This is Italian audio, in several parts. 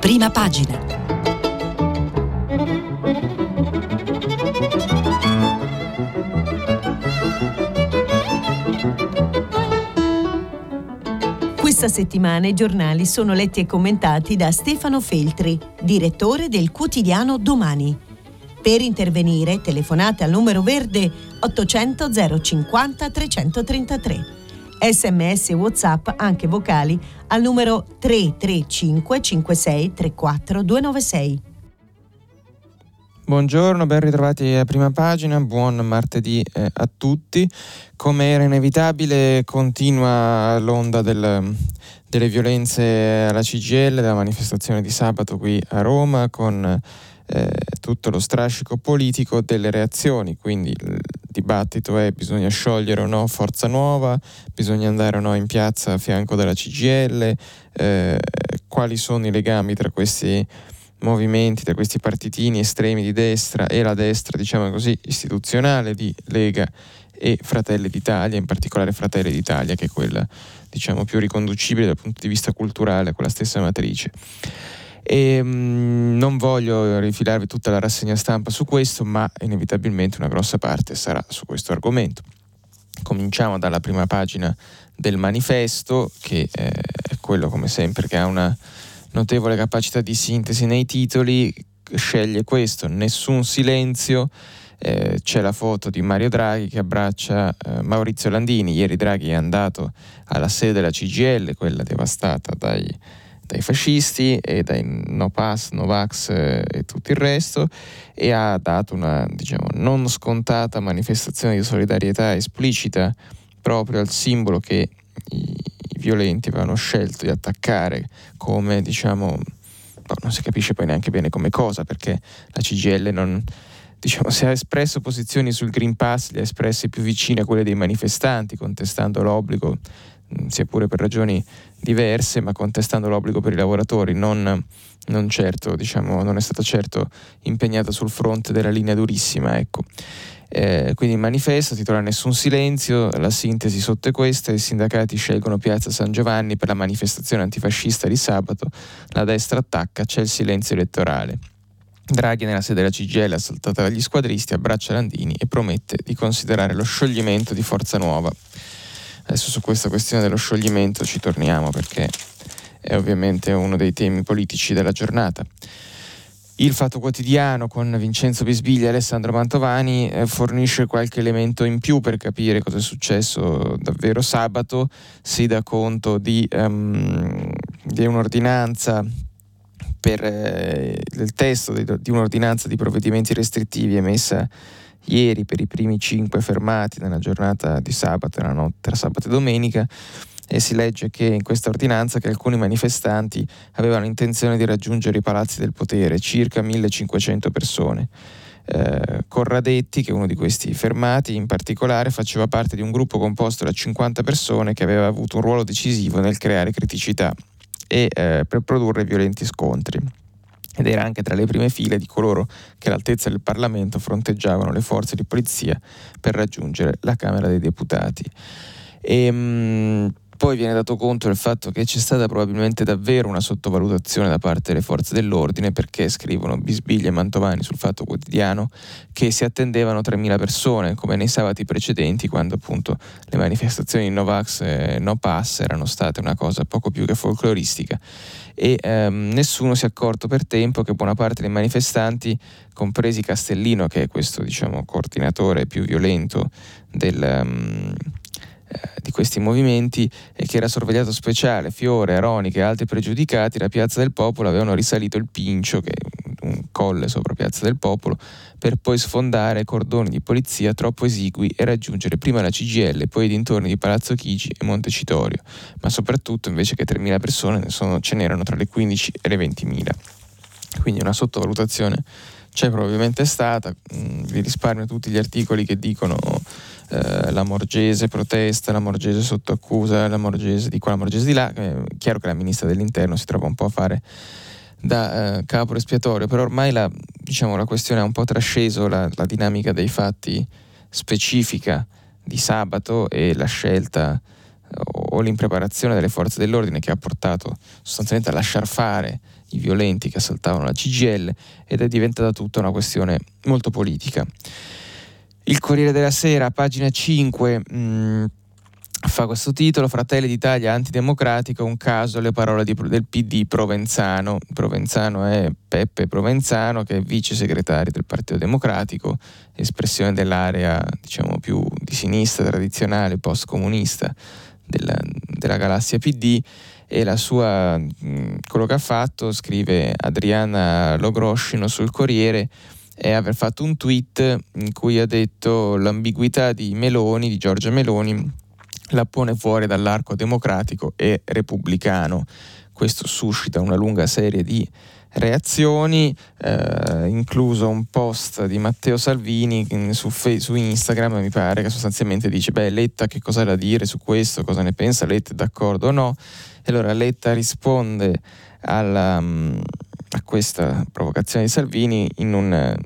Prima pagina. Questa settimana i giornali sono letti e commentati da Stefano Feltri, direttore del quotidiano Domani. Per intervenire telefonate al numero verde 800 050 333 sms e whatsapp anche vocali al numero 335 56 34 296. Buongiorno, ben ritrovati a prima pagina, buon martedì eh, a tutti. Come era inevitabile continua l'onda del, delle violenze alla CGL, della manifestazione di sabato qui a Roma con tutto lo strascico politico delle reazioni, quindi il dibattito è bisogna sciogliere o no Forza Nuova, bisogna andare o no in piazza a fianco della CGL, eh, quali sono i legami tra questi movimenti, tra questi partitini estremi di destra e la destra, diciamo così, istituzionale di Lega e Fratelli d'Italia, in particolare Fratelli d'Italia, che è quella diciamo più riconducibile dal punto di vista culturale a quella stessa matrice. E, mh, mm, non voglio rifilarvi tutta la rassegna stampa su questo, ma inevitabilmente una grossa parte sarà su questo argomento. Cominciamo dalla prima pagina del manifesto, che è quello come sempre che ha una notevole capacità di sintesi nei titoli, sceglie questo, nessun silenzio. Eh, c'è la foto di Mario Draghi che abbraccia eh, Maurizio Landini. Ieri Draghi è andato alla sede della CGL, quella devastata dai, dai fascisti e dai no pass, no vax eh, e tutto il resto e ha dato una diciamo, non scontata manifestazione di solidarietà esplicita proprio al simbolo che i, violenti avevano scelto di attaccare come diciamo boh, non si capisce poi neanche bene come cosa perché la CGL non, diciamo, se ha espresso posizioni sul Green Pass le ha espresse più vicine a quelle dei manifestanti contestando l'obbligo sia pure per ragioni diverse, ma contestando l'obbligo per i lavoratori, non, non, certo, diciamo, non è stata certo impegnata sul fronte della linea durissima. Ecco. Eh, quindi il manifesto titola Nessun silenzio, la sintesi sotto è questa, i sindacati scelgono Piazza San Giovanni per la manifestazione antifascista di sabato, la destra attacca, c'è il silenzio elettorale. Draghi nella sede della CGL assaltata dagli squadristi abbraccia Landini e promette di considerare lo scioglimento di Forza Nuova. Adesso su questa questione dello scioglimento ci torniamo perché è ovviamente uno dei temi politici della giornata. Il Fatto Quotidiano con Vincenzo Bisbiglia e Alessandro Mantovani eh, fornisce qualche elemento in più per capire cosa è successo davvero sabato. Si dà conto di, um, di un'ordinanza per eh, il testo di, di un'ordinanza di provvedimenti restrittivi emessa ieri per i primi cinque fermati nella giornata di sabato, nella notte tra sabato e domenica, e si legge che in questa ordinanza che alcuni manifestanti avevano intenzione di raggiungere i palazzi del potere, circa 1500 persone. Eh, Corradetti, che è uno di questi fermati, in particolare faceva parte di un gruppo composto da 50 persone che aveva avuto un ruolo decisivo nel creare criticità e eh, per produrre violenti scontri ed era anche tra le prime file di coloro che all'altezza del Parlamento fronteggiavano le forze di polizia per raggiungere la Camera dei Deputati. E, ehm, mh, poi viene dato conto del fatto che c'è stata probabilmente davvero una sottovalutazione da parte delle forze dell'ordine perché scrivono Bisbiglia e Mantovani sul Fatto Quotidiano che si attendevano 3.000 persone come nei sabati precedenti quando appunto le manifestazioni Novax e No Pass erano state una cosa poco più che folcloristica. E ehm, nessuno si è accorto per tempo che buona parte dei manifestanti, compresi Castellino che è questo diciamo coordinatore più violento del... Um, di questi movimenti e che era sorvegliato speciale, Fiore, Aronica e altri pregiudicati, la Piazza del Popolo avevano risalito il Pincio, che è un colle sopra Piazza del Popolo, per poi sfondare cordoni di polizia troppo esigui e raggiungere prima la CGL, poi i dintorni di Palazzo Chigi e Montecitorio, ma soprattutto invece che 3.000 persone sono, ce n'erano tra le 15 e le 20.000. Quindi una sottovalutazione c'è probabilmente stata, mm, vi risparmio tutti gli articoli che dicono eh, la Morgese protesta, la Morgese sotto accusa, la Morgese di qua, la Morgese di là. È chiaro che la ministra dell'interno si trova un po' a fare da eh, capo espiatorio, però ormai la, diciamo, la, questione ha un po' trasceso la, la, dinamica dei fatti specifica di sabato e la scelta o l'impreparazione delle forze dell'ordine che ha portato sostanzialmente a lasciar fare i violenti che assaltavano la CGL ed è diventata tutta una questione molto politica. Il Corriere della Sera, pagina 5, mh, fa questo titolo, Fratelli d'Italia antidemocratico, un caso alle parole di, del PD Provenzano. Provenzano è Peppe Provenzano che è vice segretario del Partito Democratico, espressione dell'area diciamo più di sinistra tradizionale, post-comunista della, della galassia PD e la sua, quello che ha fatto, scrive Adriana Logroscino sul Corriere, è aver fatto un tweet in cui ha detto l'ambiguità di Meloni, di Giorgia Meloni, la pone fuori dall'arco democratico e repubblicano. Questo suscita una lunga serie di reazioni, eh, incluso un post di Matteo Salvini su, su, Instagram, mi pare, che sostanzialmente dice, beh, Letta che cosa ha da dire su questo, cosa ne pensa, Letta è d'accordo o no? E allora Letta risponde alla, mm, a questa provocazione di Salvini in un,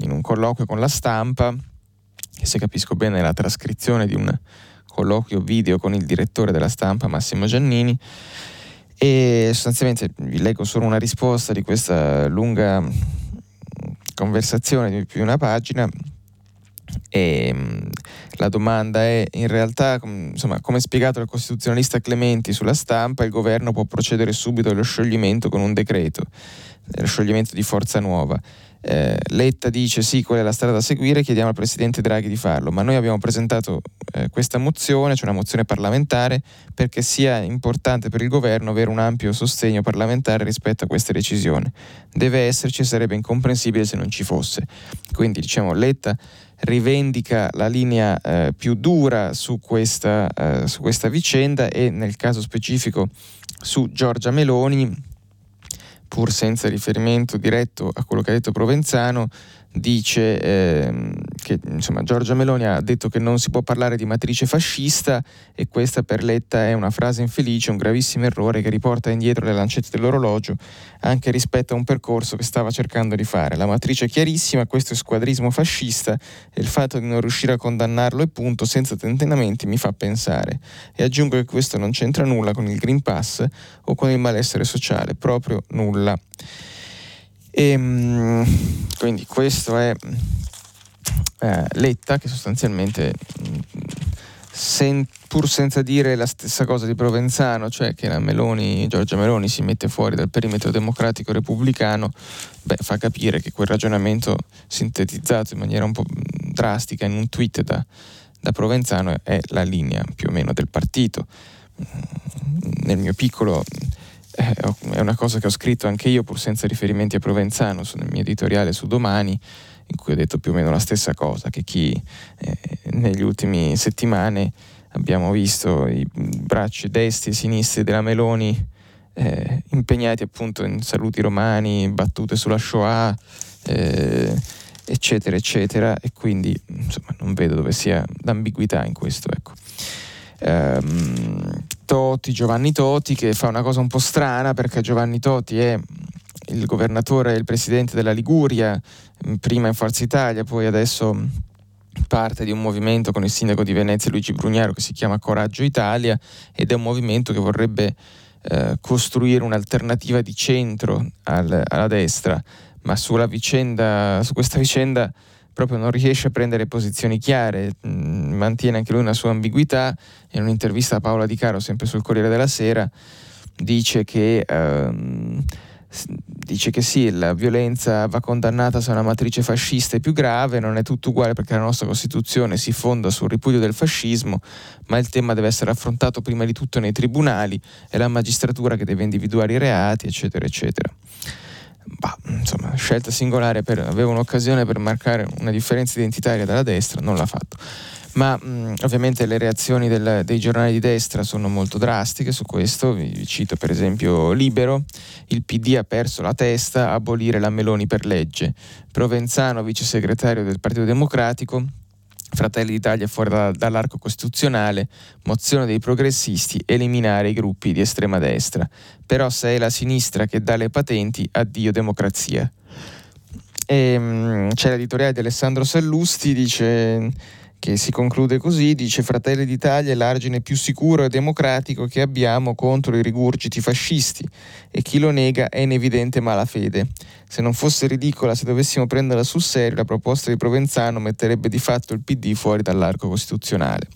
in un colloquio con la stampa, che se capisco bene è la trascrizione di un colloquio video con il direttore della stampa Massimo Giannini. E sostanzialmente vi leggo solo una risposta di questa lunga conversazione di più di una pagina e mm, la domanda è in realtà insomma, come spiegato dal costituzionalista Clementi sulla stampa il governo può procedere subito allo scioglimento con un decreto lo scioglimento di Forza Nuova eh, Letta dice sì, quella è la strada da seguire, chiediamo al Presidente Draghi di farlo, ma noi abbiamo presentato eh, questa mozione, cioè una mozione parlamentare, perché sia importante per il governo avere un ampio sostegno parlamentare rispetto a queste decisioni. Deve esserci sarebbe incomprensibile se non ci fosse. Quindi diciamo Letta rivendica la linea eh, più dura su questa, eh, su questa vicenda e nel caso specifico su Giorgia Meloni pur senza riferimento diretto a quello che ha detto Provenzano, dice ehm, che insomma, Giorgia Meloni ha detto che non si può parlare di matrice fascista e questa per Letta è una frase infelice, un gravissimo errore che riporta indietro le lancette dell'orologio anche rispetto a un percorso che stava cercando di fare. La matrice è chiarissima, questo è squadrismo fascista e il fatto di non riuscire a condannarlo e punto senza tentennamenti mi fa pensare. E aggiungo che questo non c'entra nulla con il Green Pass o con il malessere sociale, proprio nulla. E, ehm, quindi questo è eh, Letta che sostanzialmente sen, pur senza dire la stessa cosa di Provenzano, cioè che la Meloni, Giorgia Meloni si mette fuori dal perimetro democratico repubblicano, beh, fa capire che quel ragionamento sintetizzato in maniera un po' drastica in un tweet da, da Provenzano è la linea più o meno del partito. Nel mio piccolo è una cosa che ho scritto anche io, pur senza riferimenti a Provenzano, nel mio editoriale su Domani, in cui ho detto più o meno la stessa cosa, che chi eh, negli ultimi settimane abbiamo visto i bracci destri e sinistri della Meloni eh, impegnati appunto in saluti romani, battute sulla Shoah, eh, eccetera, eccetera, e quindi insomma non vedo dove sia l'ambiguità in questo. Ecco. Um, Toti, Giovanni Toti, che fa una cosa un po' strana perché Giovanni Toti è il governatore e il presidente della Liguria, prima in Forza Italia, poi adesso parte di un movimento con il sindaco di Venezia Luigi Brugnaro che si chiama Coraggio Italia ed è un movimento che vorrebbe eh, costruire un'alternativa di centro al, alla destra, ma sulla vicenda, su questa vicenda proprio non riesce a prendere posizioni chiare, mm, mantiene anche lui una sua ambiguità. In un'intervista a Paola Di Caro, sempre sul Corriere della Sera, dice che, ehm, dice che sì, la violenza va condannata se una matrice fascista è più grave, non è tutto uguale perché la nostra Costituzione si fonda sul ripudio del fascismo, ma il tema deve essere affrontato prima di tutto nei tribunali, è la magistratura che deve individuare i reati, eccetera, eccetera bah, insomma, scelta singolare, per, aveva un'occasione per marcare una differenza identitaria dalla destra, non l'ha fatto. Ma mh, ovviamente le reazioni del, dei giornali di destra sono molto drastiche su questo, vi cito per esempio Libero, il PD ha perso la testa, abolire la Meloni per legge, Provenzano, vice segretario del Partito Democratico, Fratelli d'Italia fuori da, dall'arco costituzionale, mozione dei progressisti, eliminare i gruppi di estrema destra. Però se è la sinistra che dà le patenti, addio democrazia. E, um, c'è l'editoriale di Alessandro Sallusti, dice che si conclude così, dice Fratelli d'Italia è l'argine più sicuro e democratico che abbiamo contro i rigurgiti fascisti e chi lo nega è in evidente malafede. Se non fosse ridicola, se dovessimo prenderla sul serio, la proposta di Provenzano metterebbe di fatto il PD fuori dall'arco costituzionale.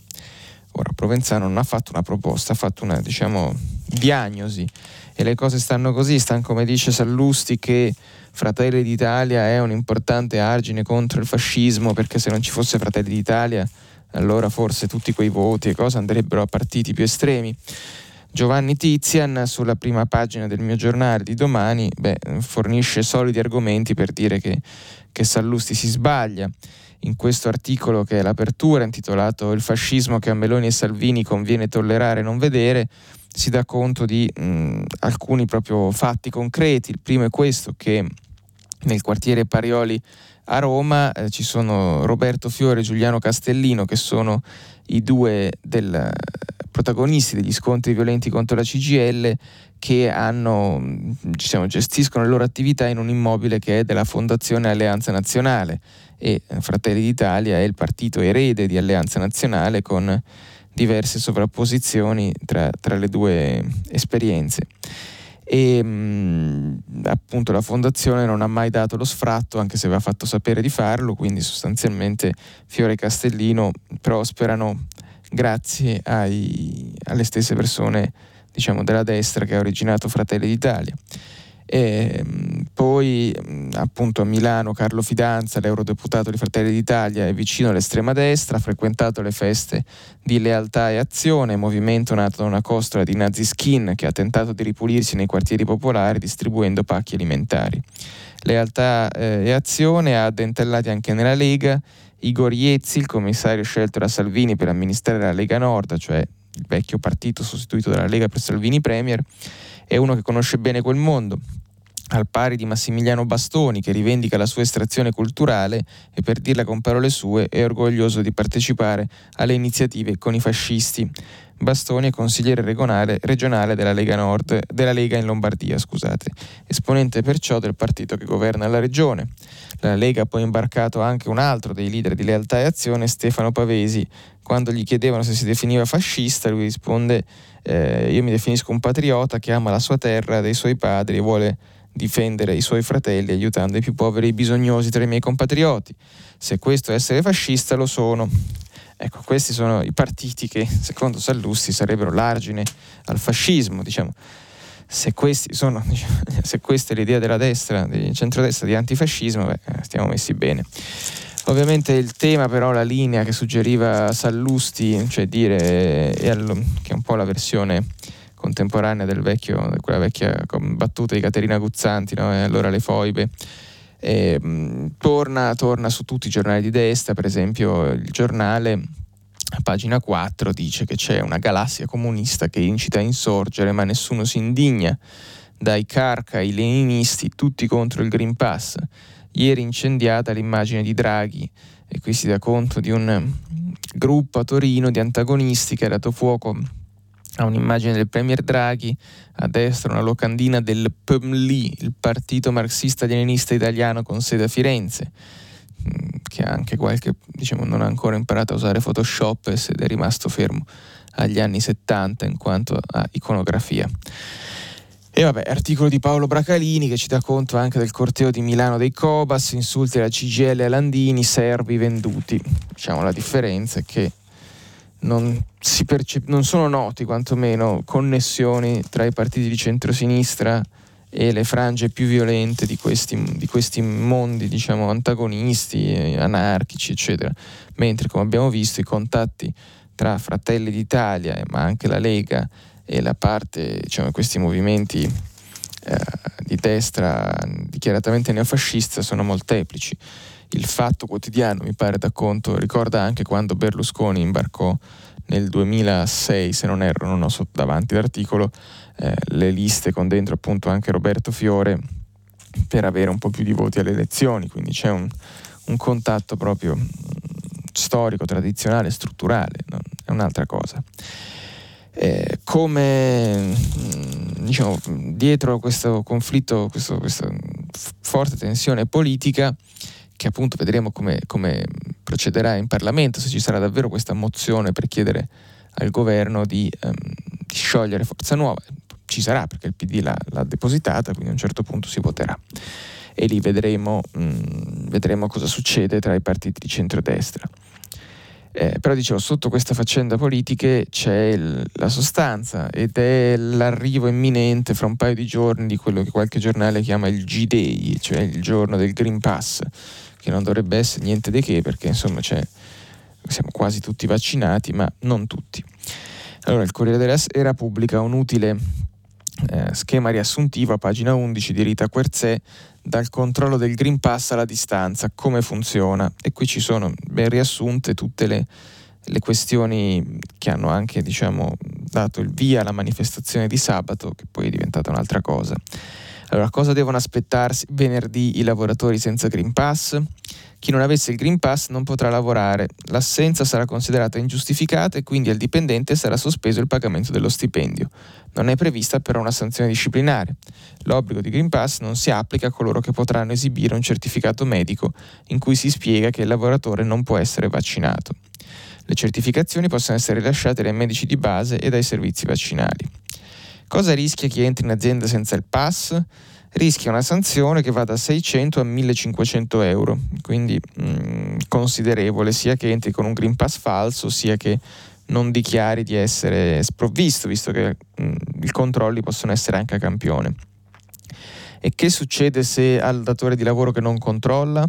Ora, Provenzano non ha fatto una proposta, ha fatto una, diciamo, diagnosi e le cose stanno così, stanno come dice Sallusti che Fratelli d'Italia è un importante argine contro il fascismo perché se non ci fosse Fratelli d'Italia allora forse tutti quei voti e cose andrebbero a partiti più estremi. Giovanni Tizian sulla prima pagina del mio giornale di domani beh, fornisce solidi argomenti per dire che, che Sallusti si sbaglia in questo articolo che è l'apertura intitolato Il fascismo che a Meloni e Salvini conviene tollerare e non vedere, si dà conto di mh, alcuni proprio fatti concreti. Il primo è questo che nel quartiere Parioli a Roma eh, ci sono Roberto Fiore e Giuliano Castellino che sono i due del, protagonisti degli scontri violenti contro la CGL che hanno, diciamo, gestiscono le loro attività in un immobile che è della Fondazione Alleanza Nazionale e eh, Fratelli d'Italia è il partito erede di Alleanza Nazionale con diverse sovrapposizioni tra, tra le due esperienze. E mh, appunto la fondazione non ha mai dato lo sfratto anche se aveva fatto sapere di farlo quindi sostanzialmente Fiore e Castellino prosperano grazie ai, alle stesse persone diciamo della destra che ha originato Fratelli d'Italia e, poi appunto a Milano Carlo Fidanza, l'eurodeputato di Fratelli d'Italia, è vicino all'estrema destra, ha frequentato le feste di Lealtà e Azione, movimento nato da una costola di nazi skin che ha tentato di ripulirsi nei quartieri popolari distribuendo pacchi alimentari. Lealtà eh, e Azione ha addentellati anche nella Lega. Igor Iezzi, il commissario scelto da Salvini per amministrare la Lega Nord, cioè il vecchio partito sostituito dalla Lega per Salvini Premier, è uno che conosce bene quel mondo, al pari di Massimiliano Bastoni che rivendica la sua estrazione culturale e per dirla con parole sue è orgoglioso di partecipare alle iniziative con i fascisti. Bastoni è consigliere regionale, della, Lega Nord, della Lega in Lombardia, scusate, esponente perciò del partito che governa la regione. La Lega ha poi imbarcato anche un altro dei leader di Lealtà e Azione, Stefano Pavesi. Quando gli chiedevano se si definiva fascista, lui risponde eh, io mi definisco un patriota che ama la sua terra, dei suoi padri e vuole difendere i suoi fratelli aiutando i più poveri e i bisognosi tra i miei compatrioti. Se questo è essere fascista, lo sono. Ecco, questi sono i partiti che, secondo Sallusti, sarebbero l'argine al fascismo, diciamo. Se, sono, diciamo, se questa è l'idea della destra, del centrodestra di antifascismo, beh, eh, stiamo messi bene. Ovviamente il tema però, la linea che suggeriva Sallusti, cioè dire che è un po' la versione contemporanea del vecchio, quella vecchia battuta di Caterina Guzzanti, no? allora le foibe. E, mh, torna, torna su tutti i giornali di destra, per esempio il giornale a pagina 4 dice che c'è una galassia comunista che incita a insorgere ma nessuno si indigna, dai carca ai leninisti tutti contro il Green Pass. Ieri incendiata l'immagine di Draghi e qui si dà conto di un gruppo a Torino di antagonisti che ha dato fuoco a un'immagine del Premier Draghi, a destra una locandina del PMLI, il partito marxista-leninista italiano con sede a Firenze, mm, che ha anche qualche, diciamo, non ha ancora imparato a usare Photoshop ed è rimasto fermo agli anni 70 in quanto a iconografia. E vabbè, articolo di Paolo Bracalini che ci dà conto anche del corteo di Milano dei Cobas, insulti alla CGL e a Landini, servi venduti. Diciamo la differenza è che non, percep- non sono noti quantomeno connessioni tra i partiti di centrosinistra e le frange più violente di questi, di questi mondi, diciamo, antagonisti, anarchici, eccetera. Mentre, come abbiamo visto, i contatti tra Fratelli d'Italia, ma anche la Lega e la parte, diciamo, questi movimenti eh, di destra dichiaratamente neofascista sono molteplici il Fatto Quotidiano, mi pare da conto, ricorda anche quando Berlusconi imbarcò nel 2006, se non erro, non ho sotto davanti l'articolo, eh, le liste con dentro appunto anche Roberto Fiore per avere un po' più di voti alle elezioni, quindi c'è un, un contatto proprio mm, storico, tradizionale, strutturale, no? è un'altra cosa. Eh, come mm, diciamo, dietro questo conflitto, questo, questa forte tensione politica, che appunto vedremo come, come, procederà in Parlamento, se ci sarà davvero questa mozione per chiedere al governo di, um, di sciogliere Forza Nuova. Ci sarà perché il PD l'ha, l'ha, depositata, quindi a un certo punto si voterà. E lì vedremo, mh, mm, vedremo cosa succede tra i partiti di centrodestra. Eh, però dicevo, sotto questa faccenda politiche c'è il, la sostanza ed è l'arrivo imminente fra un paio di giorni di quello che qualche giornale chiama il G-Day, cioè il giorno del Green Pass, che non dovrebbe essere niente di che perché insomma siamo quasi tutti vaccinati, ma non tutti. Allora, il Corriere della Sera pubblica un utile eh, schema riassuntivo a pagina 11 di Rita Querzè dal controllo del Green Pass alla distanza, come funziona. E qui ci sono ben riassunte tutte le, le questioni che hanno anche diciamo, dato il via alla manifestazione di sabato, che poi è diventata un'altra cosa. Allora, cosa devono aspettarsi venerdì i lavoratori senza Green Pass? Chi non avesse il Green Pass non potrà lavorare, l'assenza sarà considerata ingiustificata e quindi al dipendente sarà sospeso il pagamento dello stipendio. Non è prevista però una sanzione disciplinare. L'obbligo di Green Pass non si applica a coloro che potranno esibire un certificato medico in cui si spiega che il lavoratore non può essere vaccinato. Le certificazioni possono essere rilasciate dai medici di base e dai servizi vaccinali. Cosa rischia chi entra in azienda senza il pass? Rischia una sanzione che va da 600 a 1500 euro, quindi mh, mm, considerevole sia che entri con un Green Pass falso sia che non dichiari di essere sprovvisto, visto che mh, mm, i controlli possono essere anche a campione. E che succede se al datore di lavoro che non controlla?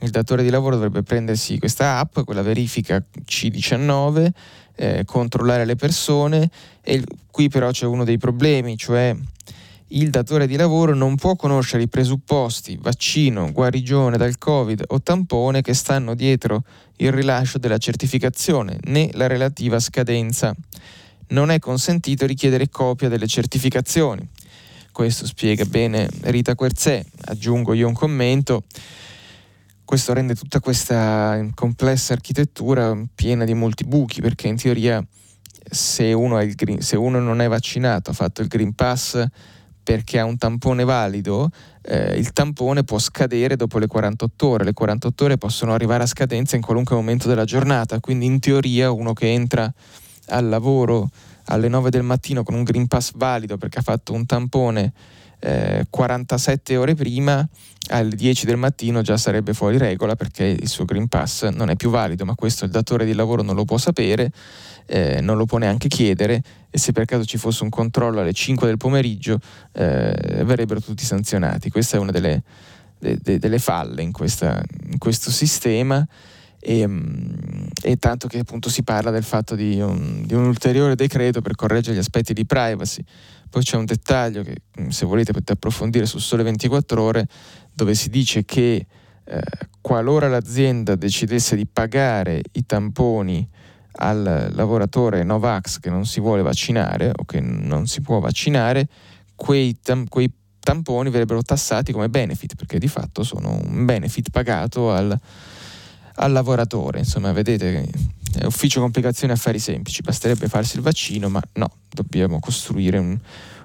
Il datore di lavoro dovrebbe prendersi questa app, quella verifica C19, eh, controllare le persone e qui però c'è uno dei problemi, cioè il datore di lavoro non può conoscere i presupposti, vaccino, guarigione dal Covid o tampone che stanno dietro il rilascio della certificazione né la relativa scadenza. Non è consentito richiedere copia delle certificazioni. Questo spiega bene Rita Querzè, aggiungo io un commento. Questo rende tutta questa complessa architettura piena di molti buchi perché in teoria se uno, green, se uno non è vaccinato, ha fatto il Green Pass, perché ha un tampone valido, eh, il tampone può scadere dopo le 48 ore. Le 48 ore possono arrivare a scadenza in qualunque momento della giornata, quindi in teoria uno che entra al lavoro alle 9 del mattino con un Green Pass valido perché ha fatto un tampone eh, 47 ore prima, alle 10 del mattino già sarebbe fuori regola perché il suo Green Pass non è più valido, ma questo il datore di lavoro non lo può sapere eh, non lo può neanche chiedere e se per caso ci fosse un controllo alle 5 del pomeriggio eh, verrebbero tutti sanzionati. Questa è una delle, de, de, delle falle in, questa, in, questo sistema e, mm, e, tanto che appunto si parla del fatto di un, di un ulteriore decreto per correggere gli aspetti di privacy. Poi c'è un dettaglio che mm, se volete potete approfondire su Sole 24 ore dove si dice che eh, qualora l'azienda decidesse di pagare i tamponi al lavoratore Novax che non si vuole vaccinare o che non si può vaccinare, quei, tam- quei tamponi verrebbero tassati come benefit, perché di fatto sono un benefit pagato al, al lavoratore. Insomma, vedete, ufficio complicazioni affari semplici, basterebbe farsi il vaccino, ma no, dobbiamo costruire un,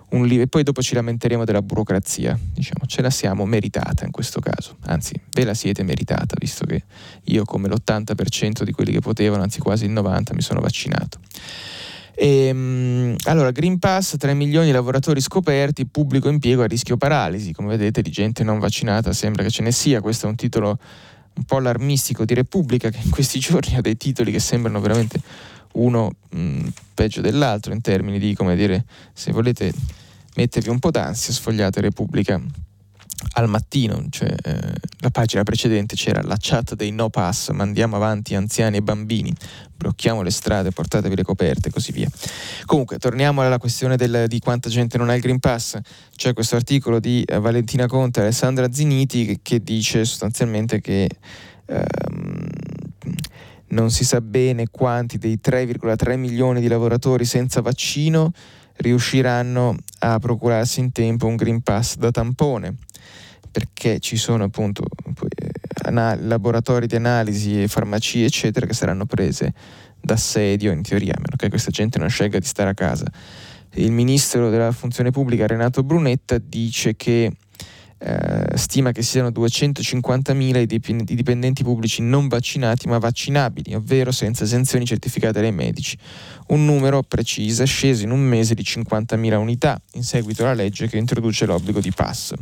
un livello. E poi dopo ci lamenteremo della burocrazia, diciamo, ce la siamo meritata in questo caso, anzi ve la siete meritata, visto che io come l'80% di quelli che potevano, anzi quasi il 90%, mi sono vaccinato. E, ehm, allora, Green Pass, 3 milioni di lavoratori scoperti, pubblico impiego a rischio paralisi, come vedete di gente non vaccinata sembra che ce ne sia, questo è un titolo un po' allarmistico di Repubblica che in questi giorni ha dei titoli che sembrano veramente uno mh, peggio dell'altro in termini di, come dire, se volete mettervi un po' d'ansia, sfogliate Repubblica al mattino, cioè eh, la pagina precedente c'era la chat dei no pass, mandiamo avanti anziani e bambini, blocchiamo le strade, portatevi le coperte e così via. Comunque, torniamo alla questione del, di quanta gente non ha il Green Pass. C'è questo articolo di eh, Valentina Conte e Alessandra Ziniti che, che dice sostanzialmente che ehm, non si sa bene quanti dei 3,3 milioni di lavoratori senza vaccino riusciranno a procurarsi in tempo un Green Pass da tampone, perché ci sono appunto anal- laboratori di analisi, farmacie, eccetera, che saranno prese d'assedio in teoria, a meno che questa gente non scelga di stare a casa. Il ministro della funzione pubblica Renato Brunetta dice che eh, stima che siano 250.000 i dipendenti pubblici non vaccinati ma vaccinabili, ovvero senza esenzioni certificate dai medici. Un numero preciso sceso in un mese di 50.000 unità, in seguito alla legge che introduce l'obbligo di pass.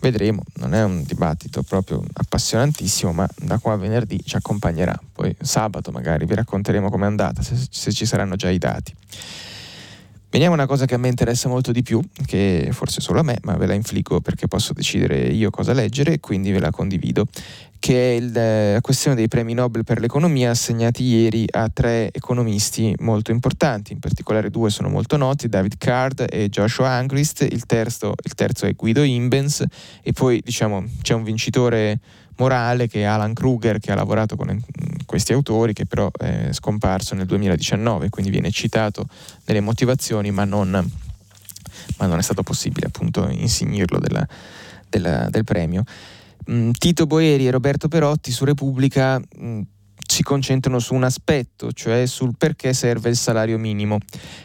Vedremo, non è un dibattito proprio appassionantissimo, ma da qua a venerdì ci accompagnerà. Poi sabato magari vi racconteremo com'è andata, se, se ci saranno già i dati. Veniamo a una cosa che a me interessa molto di più, che forse solo a me, ma ve la infligo perché posso decidere io cosa leggere e quindi ve la condivido, che è il, eh, la questione dei premi Nobel per l'economia assegnati ieri a tre economisti molto importanti, in particolare due sono molto noti, David Card e Joshua Angrist, il terzo, il terzo è Guido Imbens e poi diciamo c'è un vincitore morale che Alan Kruger che ha lavorato con questi autori che però è scomparso nel 2019, quindi viene citato nelle motivazioni ma non, ma non è stato possibile appunto insignirlo della, della, del premio. Mm, Tito Boeri e Roberto Perotti su Repubblica mm, si concentrano su un aspetto, cioè sul perché serve il salario minimo.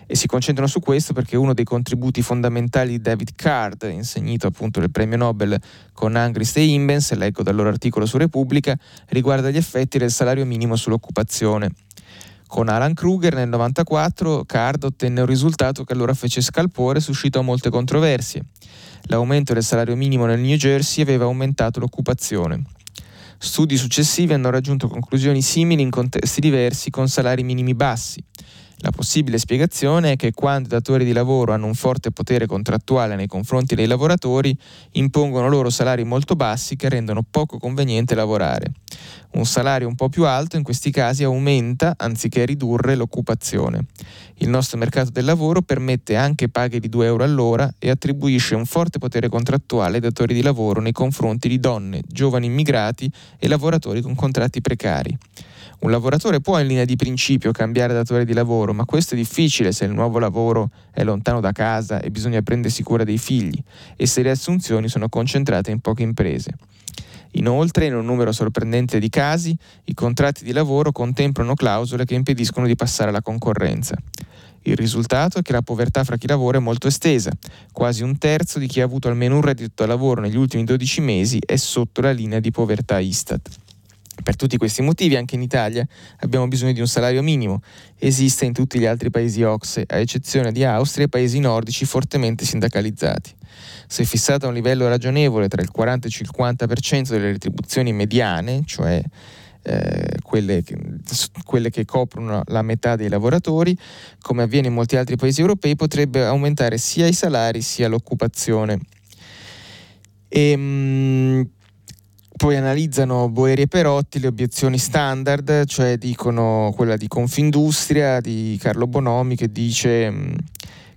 E si concentrano su questo perché uno dei contributi fondamentali di David Card, insegnito appunto del premio Nobel con Angrist e Imbens, leggo dal loro articolo su Repubblica, riguarda gli effetti del salario minimo sull'occupazione. Con Alan Kruger nel 1994 Card ottenne un risultato che allora fece scalpore e suscitò molte controversie. L'aumento del salario minimo nel New Jersey aveva aumentato l'occupazione. Studi successivi hanno raggiunto conclusioni simili in contesti diversi con salari minimi bassi. La possibile spiegazione è che quando i datori di lavoro hanno un forte potere contrattuale nei confronti dei lavoratori, impongono loro salari molto bassi che rendono poco conveniente lavorare. Un salario un po' più alto in questi casi aumenta anziché ridurre l'occupazione. Il nostro mercato del lavoro permette anche paghe di 2 euro all'ora e attribuisce un forte potere contrattuale ai datori di lavoro nei confronti di donne, giovani immigrati e lavoratori con contratti precari. Un lavoratore può in linea di principio cambiare datore di lavoro, ma questo è difficile se il nuovo lavoro è lontano da casa e bisogna prendersi cura dei figli e se le assunzioni sono concentrate in poche imprese. Inoltre, in un numero sorprendente di casi, i contratti di lavoro contemplano clausole che impediscono di passare alla concorrenza. Il risultato è che la povertà fra chi lavora è molto estesa. Quasi un terzo di chi ha avuto almeno un reddito da lavoro negli ultimi 12 mesi è sotto la linea di povertà Istat. Per tutti questi motivi anche in Italia abbiamo bisogno di un salario minimo. Esiste in tutti gli altri paesi OXE, a eccezione di Austria e paesi nordici fortemente sindacalizzati. Se fissata a un livello ragionevole tra il 40 e il 50% delle retribuzioni mediane, cioè eh, quelle, che, quelle, che, coprono la metà dei lavoratori, come avviene in molti altri paesi europei, potrebbe aumentare sia i salari sia l'occupazione. E, ehm, mh, poi analizzano Boeri e Perotti le obiezioni standard, cioè dicono quella di Confindustria, di Carlo Bonomi, che dice mh,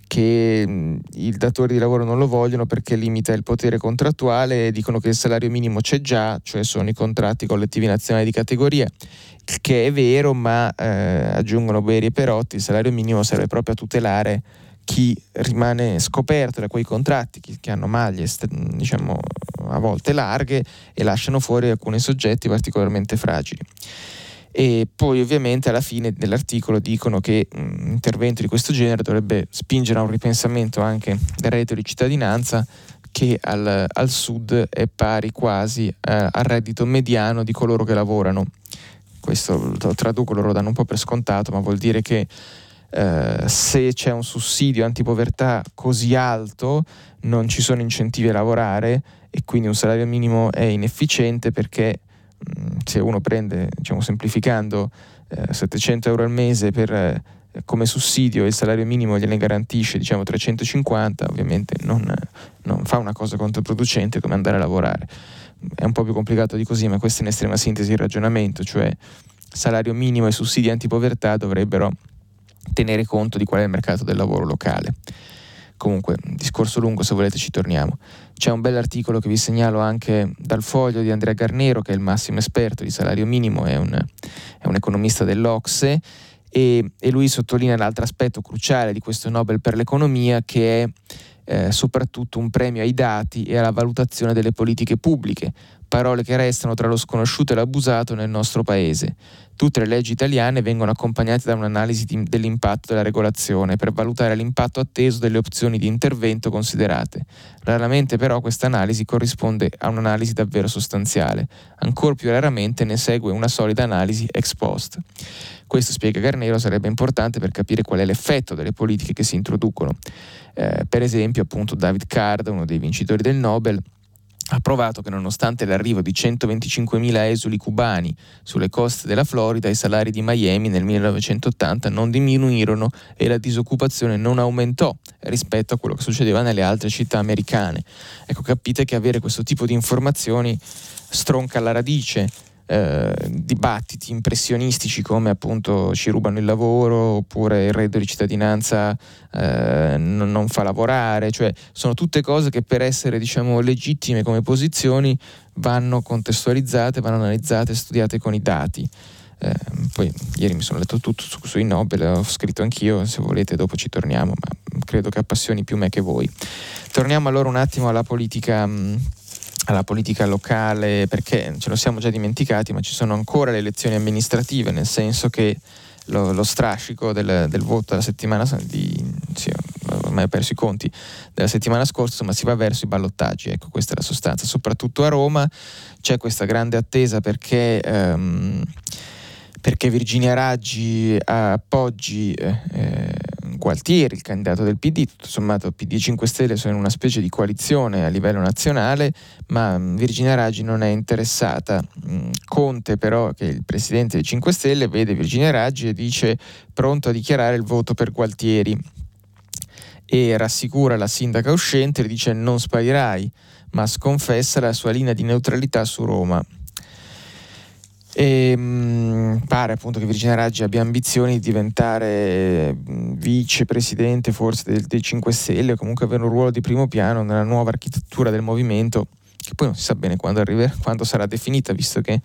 che mh, i datori di lavoro non lo vogliono perché limita il potere contrattuale e dicono che il salario minimo c'è già, cioè sono i contratti collettivi nazionali di categoria, il che è vero, ma eh, aggiungono Beri e Perotti, il salario minimo serve proprio a tutelare chi rimane scoperto da quei contratti, chi, che hanno maglie diciamo, a volte larghe e lasciano fuori alcuni soggetti particolarmente fragili. E poi ovviamente alla fine dell'articolo dicono che un intervento di questo genere dovrebbe spingere a un ripensamento anche del reddito di cittadinanza che al, al sud è pari quasi eh, al reddito mediano di coloro che lavorano. Questo lo traduco, loro danno un po' per scontato, ma vuol dire che eh, se c'è un sussidio antipovertà così alto non ci sono incentivi a lavorare e quindi un salario minimo è inefficiente perché Mm, se uno prende, diciamo semplificando, eh, 700 euro al mese per, eh, come sussidio e il salario minimo gliene garantisce diciamo 350, ovviamente non, non fa una cosa controproducente come andare a lavorare. È un po' più complicato di così, ma questo è in estrema sintesi il ragionamento, cioè salario minimo e sussidi antipovertà dovrebbero tenere conto di qual è il mercato del lavoro locale. Comunque, discorso lungo, se volete ci torniamo. C'è un bell'articolo che vi segnalo anche dal foglio di Andrea Garnero, che è il massimo esperto di salario minimo, è un, è un economista dell'Ocse, e, e, lui sottolinea l'altro aspetto cruciale di questo Nobel per l'economia, che è eh, soprattutto un premio ai dati e alla valutazione delle politiche pubbliche, parole che restano tra lo sconosciuto e l'abusato nel nostro paese. Tutte le leggi italiane vengono accompagnate da un'analisi di, dell'impatto della regolazione per valutare l'impatto atteso delle opzioni di intervento considerate. Raramente però questa analisi corrisponde a un'analisi davvero sostanziale, ancora più raramente ne segue una solida analisi ex post. Questo, spiega Garnero, sarebbe importante per capire qual è l'effetto delle politiche che si introducono. Eh, per esempio, appunto, David Card, uno dei vincitori del Nobel, ha provato che nonostante l'arrivo di 125.000 esuli cubani sulle coste della Florida, i salari di Miami nel 1980 non diminuirono e la disoccupazione non aumentò rispetto a quello che succedeva nelle altre città americane. Ecco, capite che avere questo tipo di informazioni stronca alla radice eh, dibattiti impressionistici come appunto ci rubano il lavoro oppure il reddito di cittadinanza eh, non, non, fa lavorare, cioè sono tutte cose che per essere diciamo legittime come posizioni vanno contestualizzate, vanno analizzate, studiate con i dati. Eh, poi ieri mi sono letto tutto su, sui Nobel, ho scritto anch'io, se volete dopo ci torniamo, ma credo che appassioni più me che voi. Torniamo allora un attimo alla politica mh, alla politica locale, perché ce lo siamo già dimenticati, ma ci sono ancora le elezioni amministrative, nel senso che lo, lo strascico del, del, voto della settimana di, sì, ormai ho perso i conti della settimana scorsa, ma si va verso i ballottaggi, ecco questa è la sostanza, soprattutto a Roma c'è questa grande attesa perché, um, perché Virginia Raggi appoggi eh, eh Gualtieri, il candidato del PD, tutto sommato PD e 5 Stelle sono in una specie di coalizione a livello nazionale, ma mm, Virginia Raggi non è interessata. Mm, Conte però, che è il presidente dei 5 Stelle, vede Virginia Raggi e dice pronto a dichiarare il voto per Gualtieri e rassicura la sindaca uscente, le dice non sparirai, ma sconfessa la sua linea di neutralità su Roma. E, mh, mm, pare appunto che Virginia Raggi abbia ambizioni di diventare vicepresidente forse del, dei 5 Stelle o comunque avere un ruolo di primo piano nella nuova architettura del movimento, che poi non si sa bene quando, arriverà, quando sarà definita, visto che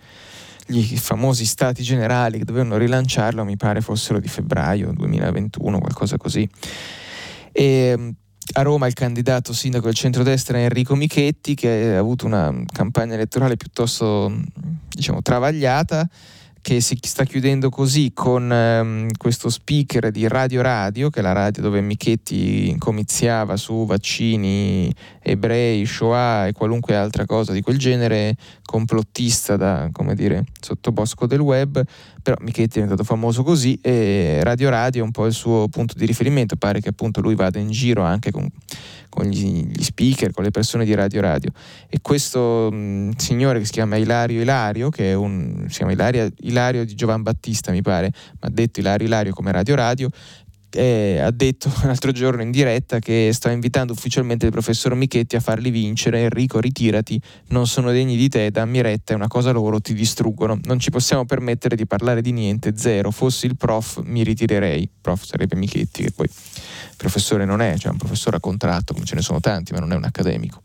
gli famosi stati generali che dovevano rilanciarlo mi pare fossero di febbraio 2021, qualcosa così. E, mm, a Roma il candidato sindaco del centrodestra Enrico Michetti che ha avuto una campagna elettorale piuttosto diciamo, travagliata che si sta chiudendo così con ehm, questo speaker di Radio Radio, che è la radio dove Michetti comiziava su vaccini, ebrei, Shoah e qualunque altra cosa di quel genere, complottista da, come dire, sottobosco del web, però Michetti è diventato famoso così e Radio Radio è un po' il suo punto di riferimento, pare che appunto lui vada in giro anche con con gli, gli, speaker, con le persone di Radio Radio. E questo mh, signore che si chiama Ilario Ilario, che è un, si chiama Ilario, Ilario di Giovan Battista mi pare, ma ha detto Ilario Ilario come Radio Radio, eh, ha detto l'altro giorno in diretta che sta invitando ufficialmente il professor Michetti a farli vincere. Enrico, ritirati, non sono degni di te, dammi retta, è una cosa loro, ti distruggono. Non ci possiamo permettere di parlare di niente, zero. Fossi il prof, mi ritirerei. Prof sarebbe Michetti, che poi professore non è, cioè un professore a contratto, come ce ne sono tanti, ma non è un accademico.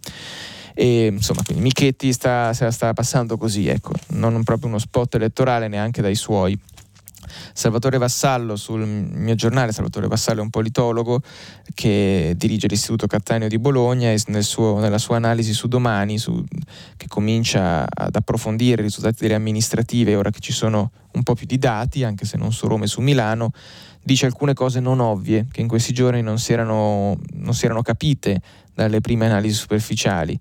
E, insomma, quindi Michetti sta, se la sta passando così, ecco, non proprio uno spot elettorale neanche dai suoi. Salvatore Vassallo sul mio giornale, Salvatore Vassallo è un politologo che dirige l'Istituto Cattaneo di Bologna e nel suo, nella sua analisi su domani, su, che comincia ad approfondire i risultati delle amministrative, ora che ci sono un po' più di dati, anche se non su Roma e su Milano, dice alcune cose non ovvie che in questi giorni non si erano, non si erano capite dalle prime analisi superficiali.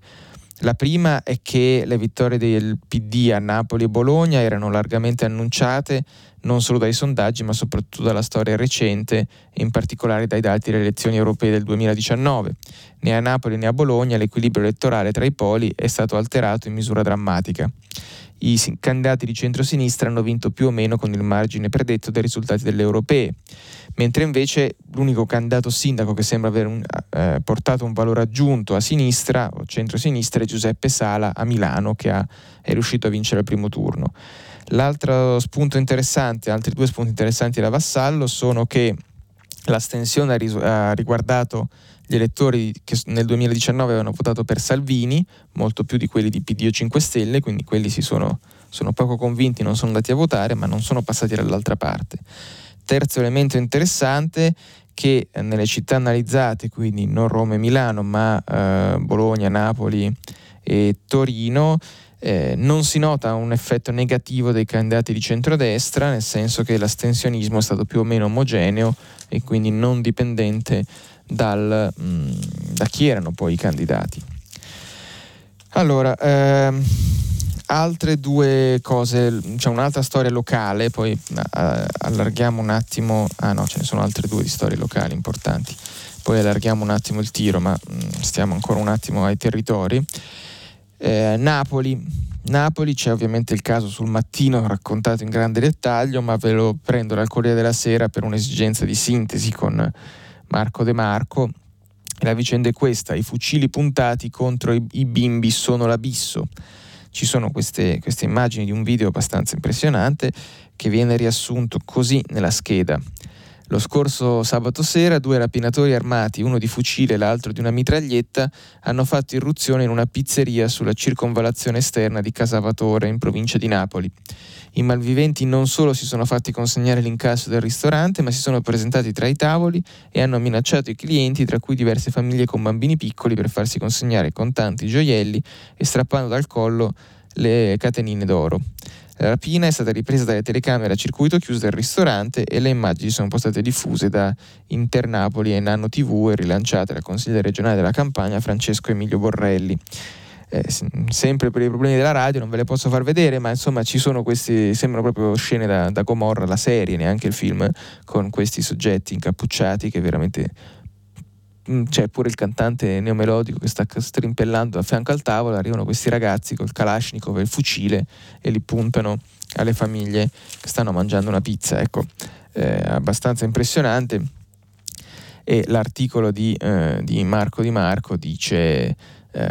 La prima è che le vittorie del PD a Napoli e Bologna erano largamente annunciate non solo dai sondaggi ma soprattutto dalla storia recente in particolare dai dati delle elezioni europee del 2019. Né a Napoli né a Bologna l'equilibrio elettorale tra i poli è stato alterato in misura drammatica i candidati di centrosinistra hanno vinto più o meno con il margine predetto dai risultati delle europee, mentre invece l'unico candidato sindaco che sembra aver un, eh, portato un valore aggiunto a sinistra o centrosinistra è Giuseppe Sala a Milano che ha, è riuscito a vincere il primo turno. L'altro spunto interessante, altri due spunti interessanti da Vassallo sono che l'astensione ha, riguardato gli elettori che nel 2019 avevano votato per Salvini, molto più di quelli di PD o 5 Stelle, quindi quelli si sono, sono poco convinti, non sono andati a votare, ma non sono passati dall'altra parte. Terzo elemento interessante che nelle città analizzate, quindi non Roma e Milano, ma eh, Bologna, Napoli e Torino, Eh, non si nota un effetto negativo dei candidati di centrodestra, nel senso che l'astensionismo è stato più o meno omogeneo e quindi non dipendente dal, mh, mm, da chi erano poi i candidati. Allora, ehm, altre due cose, c'è un'altra storia locale, poi uh, allarghiamo un attimo, ah no, ce ne sono altre due di storie locali importanti, poi allarghiamo un attimo il tiro, ma mh, mm, stiamo ancora un attimo ai territori. Eh, Napoli, Napoli c'è ovviamente il caso sul mattino raccontato in grande dettaglio, ma ve lo prendo dal Corriere della Sera per un'esigenza di sintesi con Marco De Marco. La vicenda è questa, i fucili puntati contro i, i bimbi sono l'abisso. Ci sono queste, queste immagini di un video abbastanza impressionante che viene riassunto così nella scheda. Lo scorso sabato sera due rapinatori armati, uno di fucile e l'altro di una mitraglietta, hanno fatto irruzione in una pizzeria sulla circonvalazione esterna di Casavatore, in provincia di Napoli. I malviventi non solo si sono fatti consegnare l'incasso del ristorante, ma si sono presentati tra i tavoli e hanno minacciato i clienti, tra cui diverse famiglie con bambini piccoli, per farsi consegnare contanti, gioielli e strappando dal collo le catenine d'oro. La rapina è stata ripresa dalle telecamere a circuito chiuso del ristorante e le immagini sono poi state diffuse da Internapoli e Nanno TV e rilanciate dal consigliere regionale della campagna Francesco Emilio Borrelli. Eh, sempre per i problemi della radio non ve le posso far vedere, ma insomma ci sono questi, sembrano proprio scene da, da Gomorra, la serie, neanche il film, con questi soggetti incappucciati che veramente c'è pure il cantante neomelodico che sta strimpellando a fianco al tavolo, arrivano questi ragazzi col Kalashnikov e il fucile e li puntano alle famiglie che stanno mangiando una pizza, ecco, eh, abbastanza impressionante. E l'articolo di, eh, di, Marco Di Marco dice eh,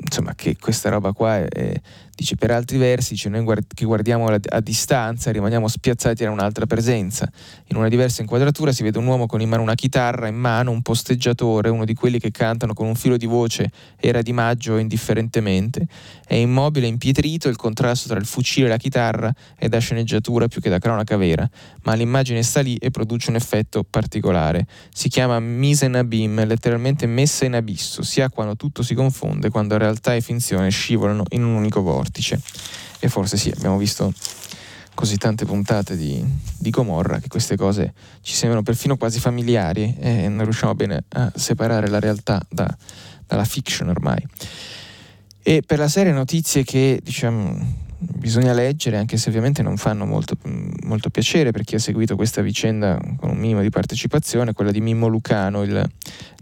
insomma, che questa roba qua è, Dice per altri versi, dice, noi guard- che guardiamo a, a distanza rimaniamo spiazzati da un'altra presenza. In una diversa inquadratura si vede un uomo con in mano una chitarra, in mano un posteggiatore, uno di quelli che cantano con un filo di voce era di maggio indifferentemente. È immobile, impietrito, il contrasto tra il fucile e la chitarra è da sceneggiatura più che da cronaca vera, ma l'immagine sta lì e produce un effetto particolare. Si chiama mise in abim, letteralmente messa in abisso, sia quando tutto si confonde, quando realtà e finzione scivolano in un unico vortice vortice. E forse sì, abbiamo visto così tante puntate di, di Gomorra che queste cose ci sembrano perfino quasi familiari e non riusciamo bene a separare la realtà da, dalla fiction ormai. E per la serie notizie che diciamo bisogna leggere, anche se ovviamente non fanno molto, molto, piacere per chi ha seguito questa vicenda con un minimo di partecipazione, quella di Mimmo Lucano, il,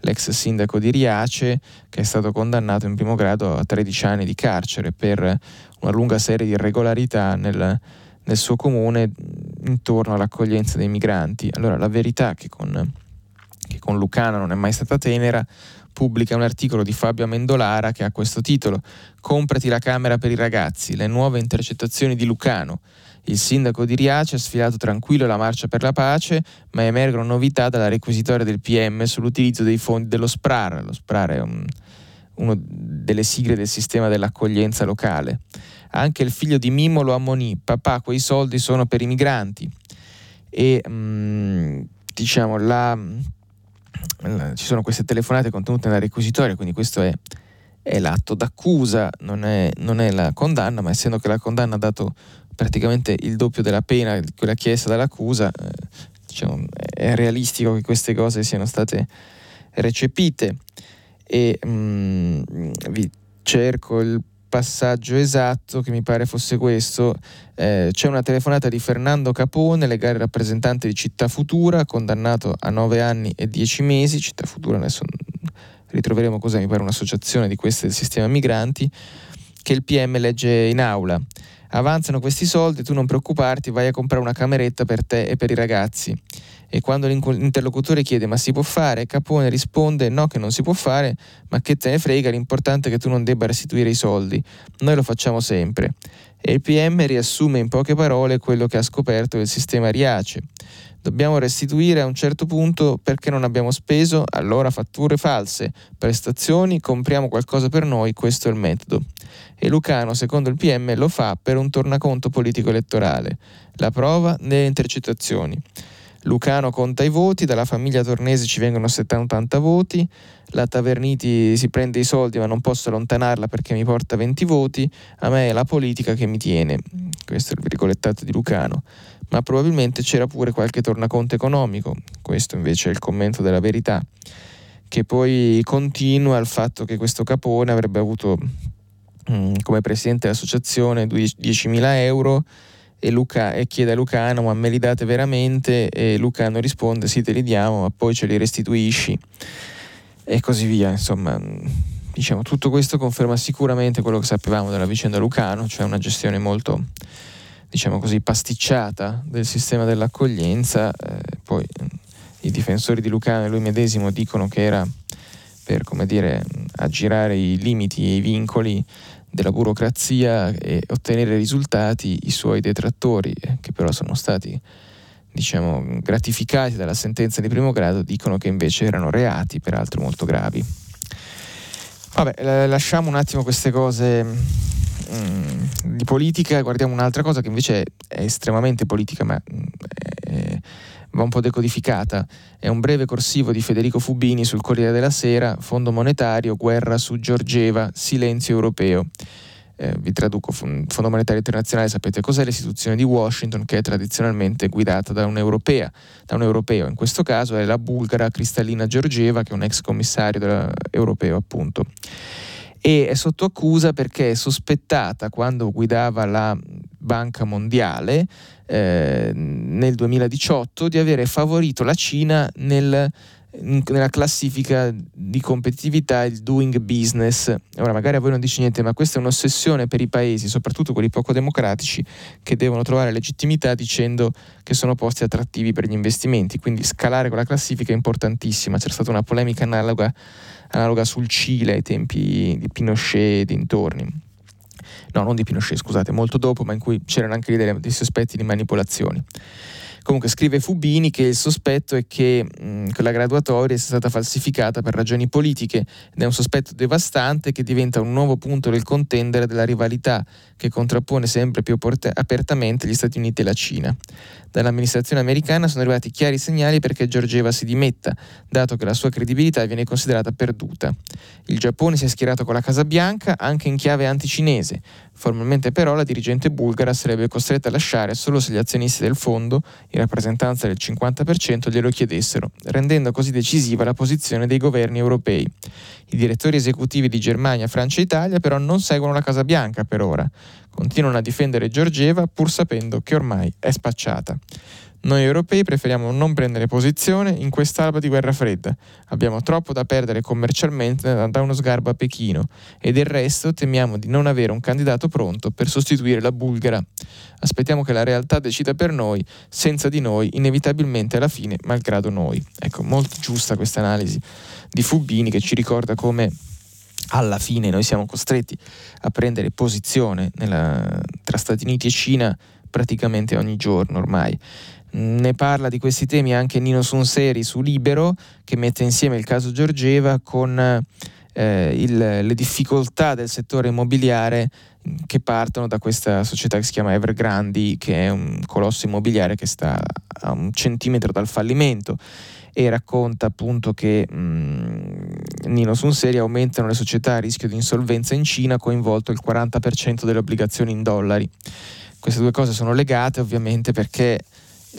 l'ex sindaco di Riace, che è stato condannato in primo grado a 13 anni di carcere per una lunga serie di irregolarità nel, nel suo comune intorno all'accoglienza dei migranti. Allora la verità che con, che con Lucano non è mai stata tenera, pubblica un articolo di Fabio Amendolara che ha questo titolo Comprati la camera per i ragazzi, le nuove intercettazioni di Lucano. Il sindaco di Riace ha sfilato tranquillo la marcia per la pace, ma emergono novità dalla requisitoria del PM sull'utilizzo dei fondi dello SPRAR. Lo SPRAR è un, una delle sigle del sistema dell'accoglienza locale. Anche il figlio di Mimo lo ammonì, papà quei soldi sono per i migranti. E mh, mm, diciamo la ci sono queste telefonate contenute nella requisitoria, quindi questo è, è l'atto d'accusa, non è, non è, la condanna, ma essendo che la condanna ha dato praticamente il doppio della pena di quella chiesta dall'accusa, eh, diciamo, è realistico che queste cose siano state recepite. E mh, mm, vi cerco il passaggio esatto che mi pare fosse questo. Eh, c'è una telefonata di Fernando Capone, legale rappresentante di Città Futura, condannato a 9 anni e 10 mesi. Città Futura adesso ritroveremo cos'è, mi pare un'associazione di queste del sistema migranti, che il PM legge in aula. Avanzano questi soldi, tu non preoccuparti, vai a comprare una cameretta per te e per i ragazzi e quando l'interlocutore chiede ma si può fare, Capone risponde no che non si può fare, ma che te ne frega, l'importante è che tu non debba restituire i soldi, noi lo facciamo sempre. E il PM riassume in poche parole quello che ha scoperto del sistema Riace. Dobbiamo restituire a un certo punto perché non abbiamo speso, allora fatture false, prestazioni, compriamo qualcosa per noi, questo è il metodo. E Lucano, secondo il PM, lo fa per un tornaconto politico elettorale. La prova nelle intercettazioni. Lucano conta i voti, dalla famiglia Tornese ci vengono 70-80 voti, la Taverniti si prende i soldi ma non posso allontanarla perché mi porta 20 voti, a me è la politica che mi tiene. Questo è il virgolettato di Lucano. Ma probabilmente c'era pure qualche tornaconto economico, questo invece è il commento della verità, che poi continua al fatto che questo Capone avrebbe avuto mm, come presidente dell'associazione 10.000 euro e, Luca, e chiede a Lucano ma me li date veramente? E Lucano risponde sì te li diamo ma poi ce li restituisci. E così via insomma diciamo tutto questo conferma sicuramente quello che sapevamo della vicenda Lucano cioè una gestione molto diciamo così pasticciata del sistema dell'accoglienza. Eh, poi i difensori di Lucano e lui medesimo dicono che era per come dire aggirare i limiti e i vincoli della burocrazia e ottenere risultati i suoi detrattori, eh, che però sono stati diciamo, gratificati dalla sentenza di primo grado, dicono che invece erano reati, peraltro molto gravi. Vabbè, lasciamo un attimo queste cose mm, di politica, guardiamo un'altra cosa che invece è estremamente politica, ma mm, è, va un po' decodificata. È un breve corsivo di Federico Fubini sul Corriere della Sera, Fondo Monetario, guerra su Giorgeva, silenzio europeo. Eh, vi traduco, Fondo Monetario Internazionale, sapete cos'è l'istituzione di Washington che è tradizionalmente guidata da un, da un europeo, in questo caso è la bulgara Cristallina Giorgieva che è un ex commissario europeo appunto e è sotto accusa perché è sospettata quando guidava la Banca Mondiale eh, nel 2018 di avere favorito la Cina nel, nella classifica di competitività il doing business. Ora magari a voi non dice niente, ma questa è un'ossessione per i paesi, soprattutto quelli poco democratici, che devono trovare legittimità dicendo che sono posti attrattivi per gli investimenti. Quindi scalare quella classifica è importantissima. C'era stata una polemica analoga, analoga sul Cile ai tempi di Pinochet e dintorni no non di Pinochet scusate, molto dopo, ma in cui c'erano anche dei, dei sospetti di manipolazioni. Comunque scrive Fubini che il sospetto è che mh, quella graduatoria sia stata falsificata per ragioni politiche ed è un sospetto devastante che diventa un nuovo punto del contendere della rivalità che contrappone sempre più apertamente gli Stati Uniti e la Cina. Dall'amministrazione americana sono arrivati chiari segnali perché Giorgeva si dimetta, dato che la sua credibilità viene considerata perduta. Il Giappone si è schierato con la Casa Bianca anche in chiave anticinese. Formalmente però la dirigente bulgara sarebbe costretta a lasciare solo se gli azionisti del fondo, in rappresentanza del 50%, glielo chiedessero, rendendo così decisiva la posizione dei governi europei. I direttori esecutivi di Germania, Francia e Italia però non seguono la Casa Bianca per ora. Continuano a difendere Giorgieva pur sapendo che ormai è spacciata. Noi europei preferiamo non prendere posizione in quest'alba di guerra fredda. Abbiamo troppo da perdere commercialmente da uno sgarbo a Pechino e del resto temiamo di non avere un candidato pronto per sostituire la bulgara. Aspettiamo che la realtà decida per noi, senza di noi, inevitabilmente alla fine, malgrado noi. Ecco, molto giusta questa analisi di Fubini che ci ricorda come alla fine noi siamo costretti a prendere posizione nella, tra Stati Uniti e Cina praticamente ogni giorno ormai. Ne parla di questi temi anche Nino Sunseri su Libero, che mette insieme il caso Giorgeva con eh, il, le difficoltà del settore immobiliare che partono da questa società che si chiama Evergrandi, che è un colosso immobiliare che sta a un centimetro dal fallimento e racconta appunto che mh, mm, Nino Sunseri aumentano le società a rischio di insolvenza in Cina, coinvolto il 40% delle obbligazioni in dollari. Queste due cose sono legate ovviamente perché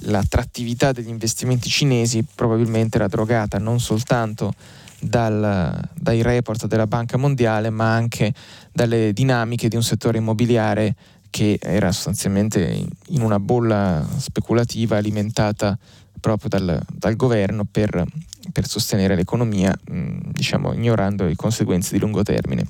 l'attrattività degli investimenti cinesi probabilmente era drogata non soltanto dal, dai report della Banca Mondiale, ma anche dalle dinamiche di un settore immobiliare che era sostanzialmente in una bolla speculativa alimentata proprio dal, dal governo per, per, sostenere l'economia, mh, diciamo ignorando le conseguenze di lungo termine.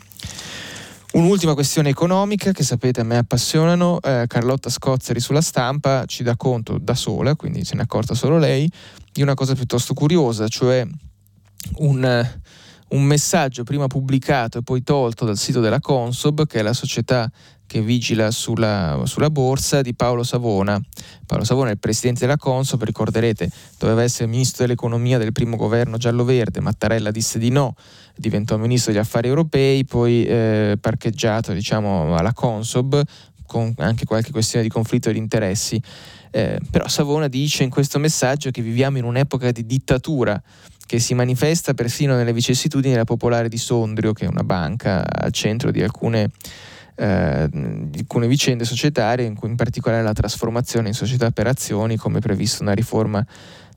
Un'ultima questione economica che sapete a me appassionano, eh, Carlotta Scozzeri sulla stampa ci dà conto da sola, quindi se ne è accorta solo lei, di una cosa piuttosto curiosa, cioè un, un messaggio prima pubblicato e poi tolto dal sito della Consob, che è la società che vigila sulla, sulla, borsa di Paolo Savona. Paolo Savona è il presidente della Consob, ricorderete, doveva essere ministro dell'economia del primo governo giallo-verde, Mattarella disse di no, diventò ministro degli affari europei, poi eh, parcheggiato diciamo, alla Consob con anche qualche questione di conflitto di interessi. Eh, però Savona dice in questo messaggio che viviamo in un'epoca di dittatura che si manifesta persino nelle vicissitudini della Popolare di Sondrio, che è una banca al centro di alcune, eh, di alcune vicende societarie, in cui in particolare la trasformazione in società per azioni, come previsto nella riforma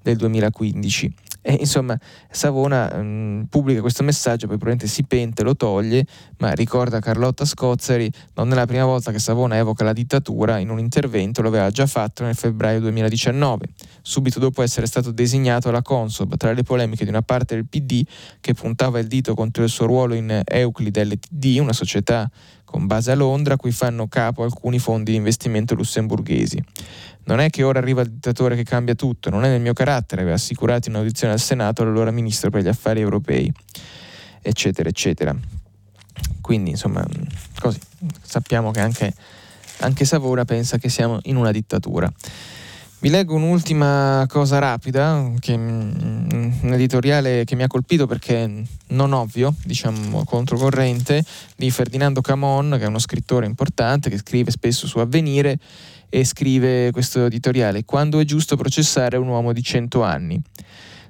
del 2015. E insomma, Savona mh, mm, pubblica questo messaggio, poi probabilmente si pente, lo toglie, ma ricorda Carlotta Scozzari, non è la prima volta che Savona evoca la dittatura, in un intervento lo aveva già fatto nel febbraio 2019, subito dopo essere stato designato alla Consob, tra le polemiche di una parte del PD che puntava il dito contro il suo ruolo in Euclid LTD, una società con base a Londra, cui fanno capo alcuni fondi di investimento lussemburghesi. Non è che ora arriva il dittatore che cambia tutto, non è nel mio carattere, aveva assicurato in audizione al Senato l'allora ministro per gli affari europei, eccetera, eccetera. Quindi, insomma, così sappiamo che anche, anche Savona pensa che siamo in una dittatura. Vi leggo un'ultima cosa rapida, che, mm, un editoriale che mi ha colpito perché non ovvio, diciamo controcorrente, di Ferdinando Camon, che è uno scrittore importante che scrive spesso su Avvenire e scrive questo editoriale, quando è giusto processare un uomo di 100 anni.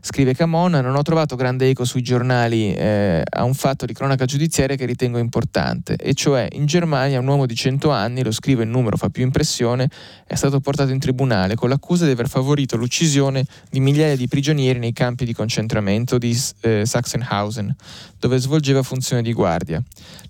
Scrive Camon, non ho trovato grande eco sui giornali eh, a un fatto di cronaca giudiziaria che ritengo importante, e cioè in Germania un uomo di 100 anni, lo scrive il numero, fa più impressione, è stato portato in tribunale con l'accusa di aver favorito l'uccisione di migliaia di prigionieri nei campi di concentramento di eh, Sachsenhausen, dove svolgeva funzione di guardia.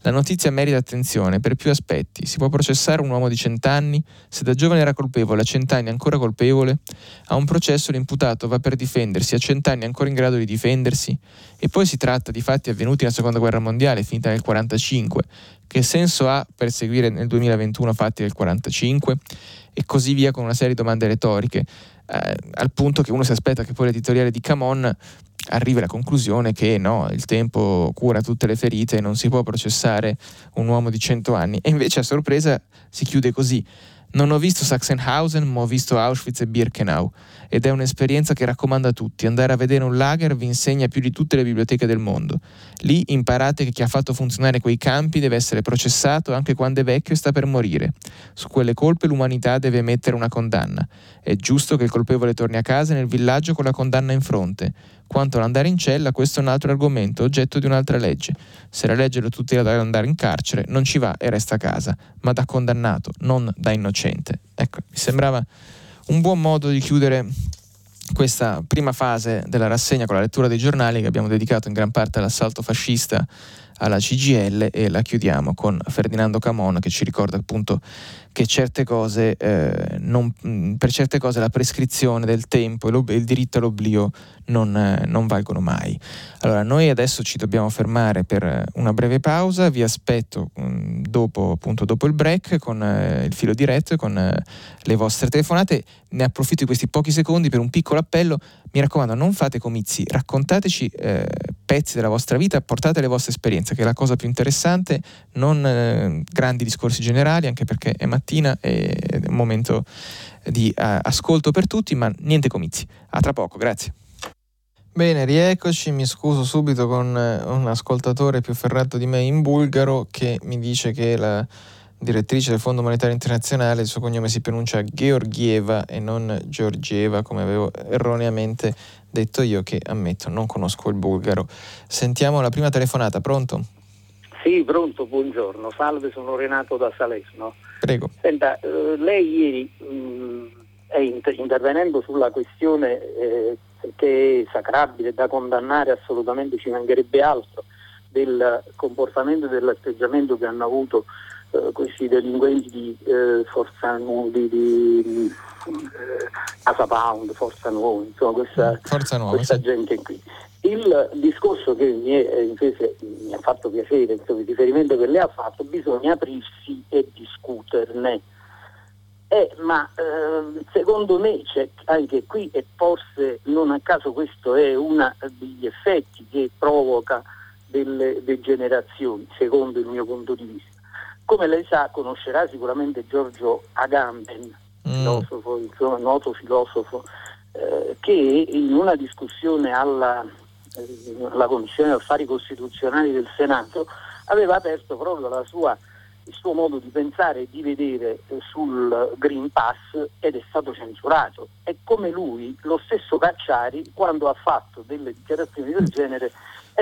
La notizia merita attenzione per più aspetti. Si può processare un uomo di 100 anni? Se da giovane era colpevole, a 100 anni ancora colpevole? A un processo l'imputato va per difendersi, a 100 vent'anni ancora in grado di difendersi? E poi si tratta di fatti avvenuti nella seconda guerra mondiale, finita nel 1945. Che senso ha perseguire nel 2021 fatti del 1945? E così via con una serie di domande retoriche, eh, al punto che uno si aspetta che poi l'editoriale di Camon arrivi alla conclusione che no, il tempo cura tutte le ferite e non si può processare un uomo di 100 anni. E invece a sorpresa si chiude così. Non ho visto Sachsenhausen, ma ho visto Auschwitz e Birkenau ed è un'esperienza che raccomando a tutti. Andare a vedere un lager vi insegna più di tutte le biblioteche del mondo. Lì imparate che chi ha fatto funzionare quei campi deve essere processato anche quando è vecchio e sta per morire. Su quelle colpe l'umanità deve emettere una condanna. È giusto che il colpevole torni a casa nel villaggio con la condanna in fronte. Quanto all'andare in cella, questo è un altro argomento, oggetto di un'altra legge. Se la legge lo tutela da andare in carcere, non ci va e resta a casa, ma da condannato, non da innocente. Ecco, mi sembrava un buon modo di chiudere questa prima fase della rassegna con la lettura dei giornali che abbiamo dedicato in gran parte all'assalto fascista alla CGL e la chiudiamo con Ferdinando Camon che ci ricorda appunto che certe cose, eh, non, mm, per certe cose la prescrizione del tempo e il diritto all'oblio non, eh, non, valgono mai. Allora, noi adesso ci dobbiamo fermare per una breve pausa, vi aspetto mh, mm, dopo, appunto, dopo il break con eh, il filo diretto e con eh, le vostre telefonate. Ne approfitto di questi pochi secondi per un piccolo appello. Mi raccomando, non fate comizi, raccontateci eh, pezzi della vostra vita, portate le vostre esperienze, che è la cosa più interessante, non eh, grandi discorsi generali, anche perché è mattina e è un momento di uh, ascolto per tutti, ma niente comizi. A tra poco, grazie. Bene, rieccoci, mi scuso subito con eh, un ascoltatore più ferrato di me in bulgaro che mi dice che la direttrice del Fondo Monetario Internazionale, il suo cognome si pronuncia Georgieva e non Georgieva, come avevo erroneamente detto io, che ammetto non conosco il bulgaro. Sentiamo la prima telefonata, pronto? Sì, pronto, buongiorno. Salve, sono Renato da Salerno. Prego. Senta, eh, lei ieri mh, mm, intervenendo sulla questione eh, che è sacrabile, da condannare assolutamente, ci mancherebbe altro, del comportamento e dell'atteggiamento che hanno avuto eh, questi delinquenti di eh, Forza di, di eh, Casa Pound, Forza Nuova, insomma questa, Forza Nuova, questa sì. gente qui. Il discorso che mi, è, eh, invece, mi ha fatto piacere, insomma, il riferimento che lei ha fatto, bisogna aprirsi e discuterne. Eh, ma eh, secondo me c'è anche qui, e forse non a caso questo è uno degli effetti che provoca delle degenerazioni, secondo il mio punto di vista. Come lei sa, conoscerà sicuramente Giorgio Agamben, mm. filosofo, insomma, noto filosofo, eh, che in una discussione alla, eh, alla Commissione Affari Costituzionali del Senato aveva aperto proprio la sua il suo modo di pensare e di vedere eh, sul Green Pass ed è stato censurato. E come lui, lo stesso Cacciari, quando ha fatto delle dichiarazioni del genere,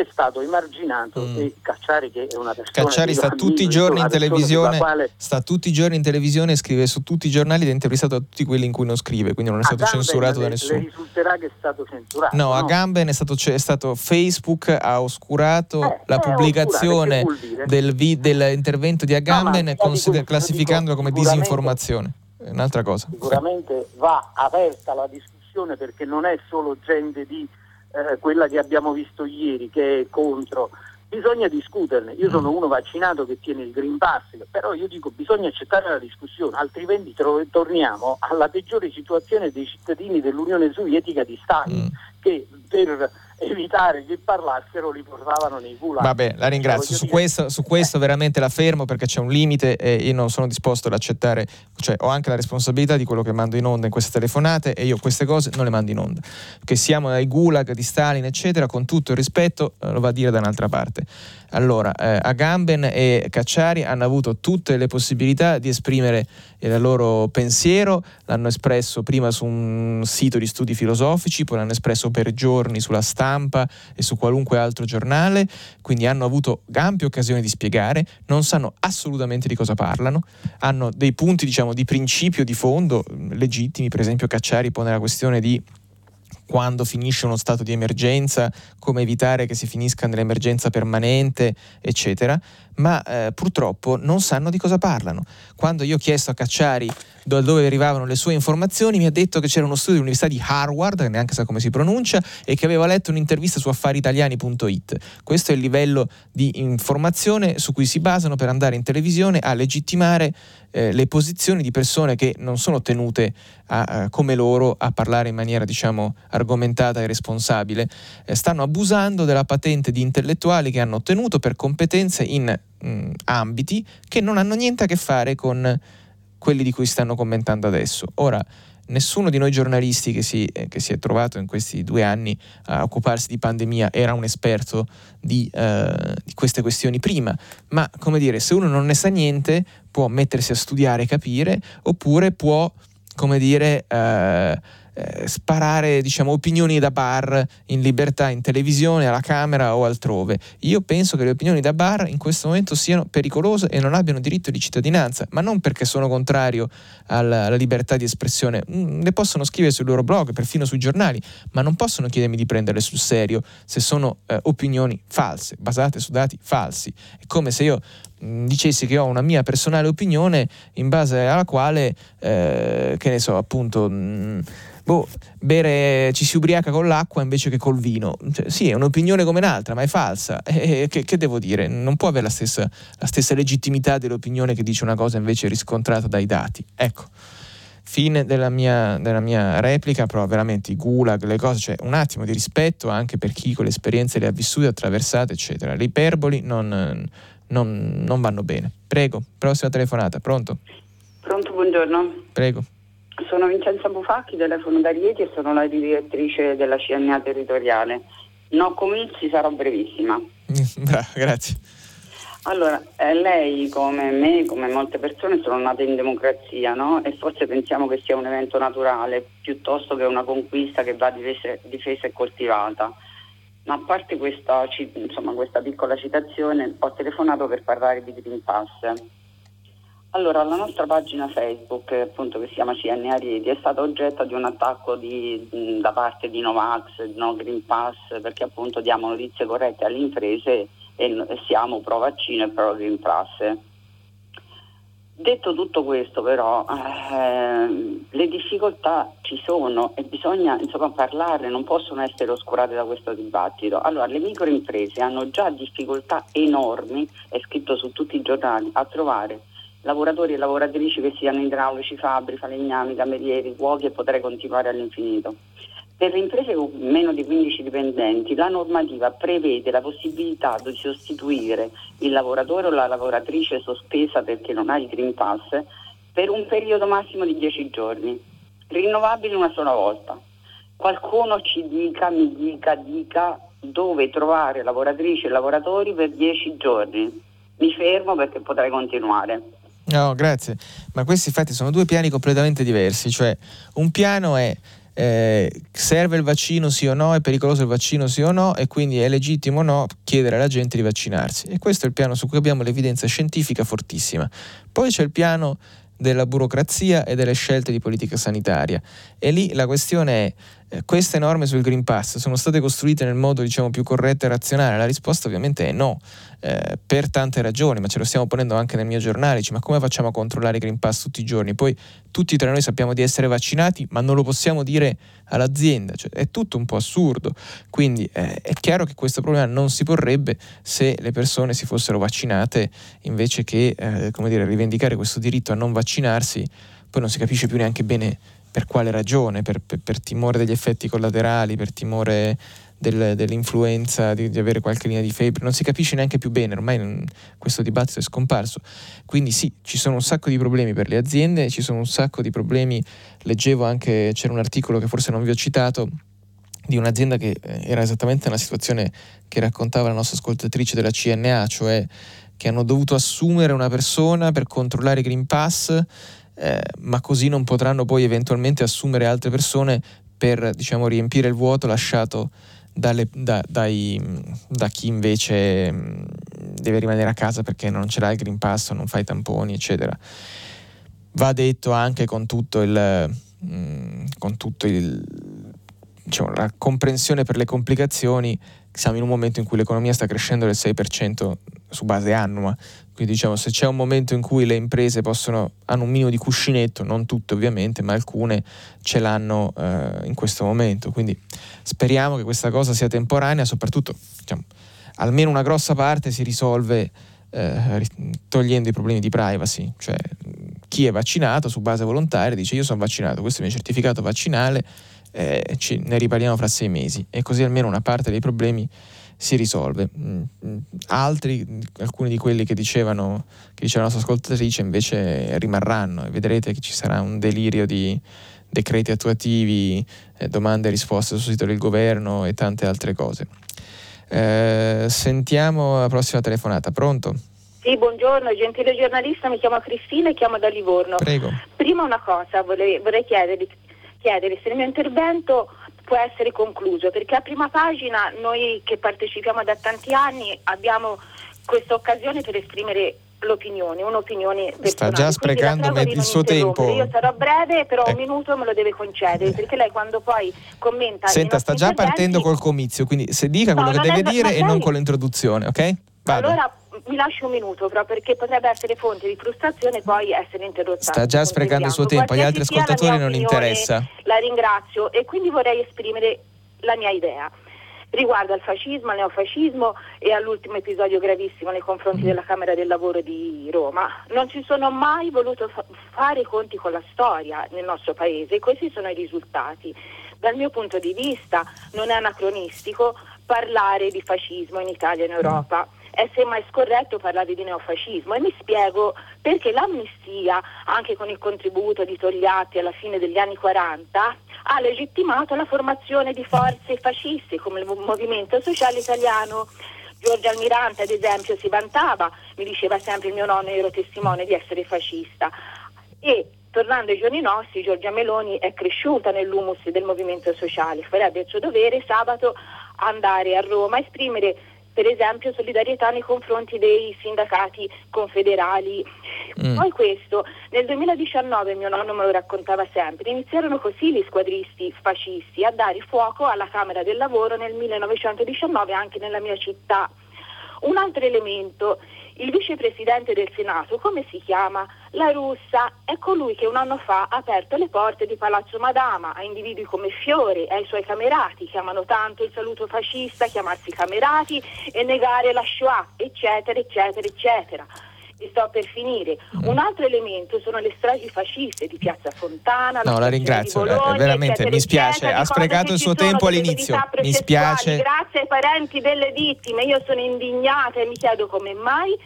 è stato emarginato mm. e Cacciari che è una persona Cacciari sta tutti i giorni in televisione quale... sta tutti i giorni in televisione scrive su tutti i giornali ed è intervistato a tutti quelli in cui non scrive quindi non è stato censurato da nessuno le risulterà che è stato censurato no, no? a Gamben è stato, è stato, Facebook ha oscurato eh, la pubblicazione del vi, dell'intervento di Agamben no, consider- classificandolo come disinformazione è un'altra cosa sicuramente va aperta la discussione perché non è solo gente di eh, quella che abbiamo visto ieri che è contro, bisogna discuterne. Io sono mm. uno vaccinato che tiene il Green Pass, però io dico bisogna accettare la discussione, altrimenti tro- torniamo alla peggiore situazione dei cittadini dell'Unione Sovietica di Stalin, mm. che per evitare che parlassero li portavano nei gulag. Vabbè, la ringrazio. Su questo, su questo, veramente la fermo perché c'è un limite e io non sono disposto ad accettare, cioè ho anche la responsabilità di quello che mando in onda in queste telefonate e io queste cose non le mando in onda. Che siamo ai gulag di Stalin, eccetera, con tutto il rispetto, eh, lo va a dire da un'altra parte. Allora, eh, Agamben e Cacciari hanno avuto tutte le possibilità di esprimere il loro pensiero, l'hanno espresso prima su un sito di studi filosofici, poi l'hanno espresso per giorni sulla stampa e su qualunque altro giornale, quindi hanno avuto ampie occasioni di spiegare, non sanno assolutamente di cosa parlano, hanno dei punti diciamo di principio, di fondo legittimi, per esempio Cacciari pone la questione di quando finisce uno stato di emergenza, come evitare che si finisca nell'emergenza permanente, eccetera, ma eh, purtroppo non sanno di cosa parlano. Quando io ho chiesto a Cacciari da dove arrivavano le sue informazioni, mi ha detto che c'era uno studio dell'Università di Harvard, che neanche sa come si pronuncia, e che aveva letto un'intervista su affaritaliani.it. Questo è il livello di informazione su cui si basano per andare in televisione a legittimare eh, le posizioni di persone che non sono tenute a, a, come loro a parlare in maniera diciamo argomentata e responsabile, eh, stanno abusando della patente di intellettuali che hanno ottenuto per competenze in mh, ambiti che non hanno niente a che fare con quelli di cui stanno commentando adesso. Ora, nessuno di noi giornalisti che si, eh, che si, è trovato in questi due anni a occuparsi di pandemia era un esperto di, eh, di, queste questioni prima, ma come dire, se uno non ne sa niente può mettersi a studiare e capire, oppure può, come dire, eh, eh, sparare diciamo, opinioni da bar in libertà in televisione, alla Camera o altrove. Io penso che le opinioni da bar in questo momento siano pericolose e non abbiano diritto di cittadinanza, ma non perché sono contrario alla, alla libertà di espressione. Mm, le possono scrivere sui loro blog, perfino sui giornali, ma non possono chiedermi di prenderle sul serio se sono eh, opinioni false, basate su dati falsi. È come se io mm, dicessi che ho una mia personale opinione in base alla quale, eh, che ne so, appunto... Mh, mm, boh, bere, ci si ubriaca con l'acqua invece che col vino. Cioè, sì, è un'opinione come un'altra, ma è falsa. E, che, che, devo dire? Non può avere la stessa, la stessa legittimità dell'opinione che dice una cosa invece riscontrata dai dati. Ecco fine della mia, della mia, replica, però veramente i gulag, le cose, cioè un attimo di rispetto anche per chi con le esperienze le ha vissute, attraversate, eccetera. Le iperboli non, non, non vanno bene. Prego, prossima telefonata, pronto? Pronto, buongiorno. Prego. Sono Vincenza Bufacchi, telefono da Rieti e sono la direttrice della CNA territoriale. No comizi, sarò brevissima. Brava, grazie. Allora, eh, lei come me, come molte persone, sono nate in democrazia, no? E forse pensiamo che sia un evento naturale piuttosto che una conquista che va difesa, difesa e coltivata. Ma a parte questa, insomma, questa piccola citazione, ho telefonato per parlare di Green Pass. Allora, la nostra pagina Facebook, appunto, che si chiama CNA Rieti, è stata oggetto di un attacco di, da parte di Novax, No Green Pass, perché appunto diamo notizie corrette alle imprese e, e siamo pro vaccino e pro Green Pass. Detto tutto questo però, eh, le difficoltà ci sono e bisogna insomma, parlarne, non possono essere oscurate da questo dibattito. Allora, le microimprese hanno già difficoltà enormi, è scritto su tutti i giornali, a trovare lavoratori e lavoratrici che siano idraulici, fabbri, falegnami, camerieri, cuochi e potrei continuare all'infinito. Per le imprese con meno di 15 dipendenti la normativa prevede la possibilità di sostituire il lavoratore o la lavoratrice sospesa perché non ha il Green Pass per un periodo massimo di 10 giorni, rinnovabile una sola volta. Qualcuno ci dica, mi dica, dica dove trovare lavoratrici e lavoratori per 10 giorni Mi fermo perché potrei continuare. No, grazie. Ma questi infatti sono due piani completamente diversi, cioè un piano è eh, serve il vaccino sì o no, è pericoloso il vaccino sì o no e quindi è legittimo o no chiedere alla gente di vaccinarsi. E questo è il piano su cui abbiamo l'evidenza scientifica fortissima. Poi c'è il piano della burocrazia e delle scelte di politica sanitaria. E lì la questione è, eh, queste norme sul Green Pass sono state costruite nel modo diciamo, più corretto e razionale? La risposta ovviamente è no, eh, per tante ragioni, ma ce lo stiamo ponendo anche nel mio giornale, dice, ma come facciamo a controllare i Green Pass tutti i giorni? Poi tutti tra noi sappiamo di essere vaccinati, ma non lo possiamo dire all'azienda, cioè, è tutto un po' assurdo. Quindi eh, è chiaro che questo problema non si porrebbe se le persone si fossero vaccinate invece che eh, dire, rivendicare questo diritto a non vaccinarsi, poi non si capisce più neanche bene per quale ragione, per, per, per timore degli effetti collaterali, per timore del, dell'influenza, di, di, avere qualche linea di febbre, non si capisce neanche più bene, ormai questo dibattito è scomparso. Quindi sì, ci sono un sacco di problemi per le aziende, ci sono un sacco di problemi, leggevo anche, c'era un articolo che forse non vi ho citato, di un'azienda che eh, era esattamente nella situazione che raccontava la nostra ascoltatrice della CNA, cioè che hanno dovuto assumere una persona per controllare i Green Pass, eh, ma così non potranno poi eventualmente assumere altre persone per diciamo, riempire il vuoto lasciato dalle, da, dai, da chi invece mm, deve rimanere a casa perché non ce l'ha il Green Pass, non fa i tamponi, eccetera. Va detto anche con tutto il, mm, con tutto il diciamo, la comprensione per le complicazioni, siamo in un momento in cui l'economia sta crescendo del 6% su base annua, quindi diciamo se c'è un momento in cui le imprese possono, hanno un minimo di cuscinetto, non tutte ovviamente, ma alcune ce l'hanno eh, in questo momento, quindi speriamo che questa cosa sia temporanea, soprattutto diciamo, almeno una grossa parte si risolve eh, togliendo i problemi di privacy, cioè chi è vaccinato su base volontaria dice io sono vaccinato, questo è il mio certificato vaccinale, eh, ci, ne riparliamo fra sei mesi e così almeno una parte dei problemi si risolve. Mm, mm, altri, alcuni di quelli che dicevano, che diceva la nostra ascoltatrice, invece rimarranno e vedrete che ci sarà un delirio di decreti attuativi, eh, domande e risposte sul sito del governo e tante altre cose. Eh, sentiamo la prossima telefonata. Pronto? Sì, buongiorno, gentile giornalista, mi chiamo Cristina e chiamo da Livorno. Prego. Prima una cosa, vorrei, vorrei chiedervi, chiedere se il mio intervento può essere concluso, perché a prima pagina noi che partecipiamo da tanti anni abbiamo questa occasione per esprimere l'opinione, un'opinione personale. Sta già sprecando il suo tempo. Io sarò breve, però eh. un minuto me lo deve concedere, perché lei quando poi commenta... Senta, sta già partendo col comizio, quindi se dica quello che deve è, dire e non con l'introduzione, ok? Vado. Allora mi lascio un minuto però perché potrebbe essere fonte di frustrazione e poi essere interrotta. Sta già sprecando il suo tempo, agli altri ascoltatori non interessa. La ringrazio e quindi vorrei esprimere la mia idea riguardo al fascismo, al neofascismo e all'ultimo episodio gravissimo nei confronti della Camera del Lavoro di Roma. Non si sono mai voluto fa- fare i conti con la storia nel nostro paese e questi sono i risultati. Dal mio punto di vista non è anacronistico parlare di fascismo in Italia e in Europa è semmai scorretto parlare di neofascismo e mi spiego perché l'amnistia, anche con il contributo di Togliatti alla fine degli anni 40, ha legittimato la formazione di forze fasciste come il Movimento Sociale Italiano. Giorgio Almirante, ad esempio, si vantava, mi diceva sempre mio nonno, ero testimone di essere fascista. E tornando ai giorni nostri, Giorgia Meloni è cresciuta nell'humus del Movimento Sociale, farebbe il suo dovere sabato andare a Roma a esprimere per esempio solidarietà nei confronti dei sindacati confederali. Mm. Poi questo, nel 2019 mio nonno me lo raccontava sempre, iniziarono così gli squadristi fascisti a dare fuoco alla Camera del Lavoro nel 1919 anche nella mia città. Un altro elemento, il vicepresidente del Senato, come si chiama? La russa è colui che un anno fa ha aperto le porte di Palazzo Madama a individui come Fiore e ai suoi camerati che amano tanto il saluto fascista, chiamarsi camerati e negare la Shoah, eccetera, eccetera, eccetera e sto per finire. Un altro elemento sono le stragi fasciste di Piazza Fontana. No, la ringrazio, eh, Bologna, veramente eccetera, mi spiace, eccetera, ha sprecato il suo tempo all'inizio. Mi spiace. Grazie ai parenti delle vittime, io sono indignata e mi chiedo come mai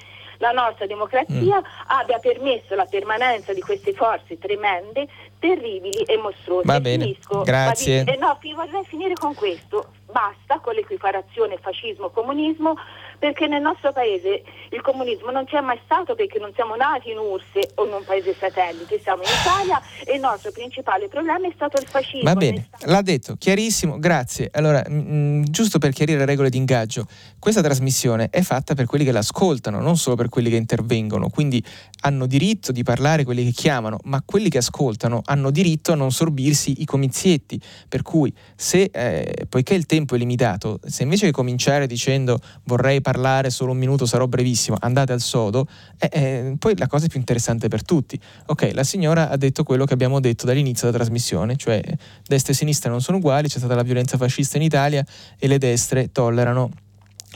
la nostra democrazia mm. abbia permesso la permanenza di queste forze tremende, terribili e mostruose. Va bene, Finisco, grazie. Eh, no, vorrei finire con questo. Basta con l'equiparazione fascismo-comunismo perché nel nostro paese il comunismo non c'è mai stato perché non siamo nati in URSS o in un paese satellite, siamo in Italia e il nostro principale problema è stato il fascismo. Va bene, l'ha detto, chiarissimo, grazie. Allora, mh, mm, mm, giusto per chiarire le regole di ingaggio, questa trasmissione è fatta per quelli che l'ascoltano, non solo per quelli che intervengono, quindi hanno diritto di parlare quelli che chiamano, ma quelli che ascoltano hanno diritto a non sorbirsi i comizietti, per cui se, eh, poiché il tempo è limitato, se invece che cominciare dicendo vorrei parlare solo un minuto, sarò brevissimo, andate al sodo, eh, eh, poi la cosa è più interessante per tutti. Ok, la signora ha detto quello che abbiamo detto dall'inizio della trasmissione, cioè destra e sinistra non sono uguali, c'è stata la violenza fascista in Italia e le destre tollerano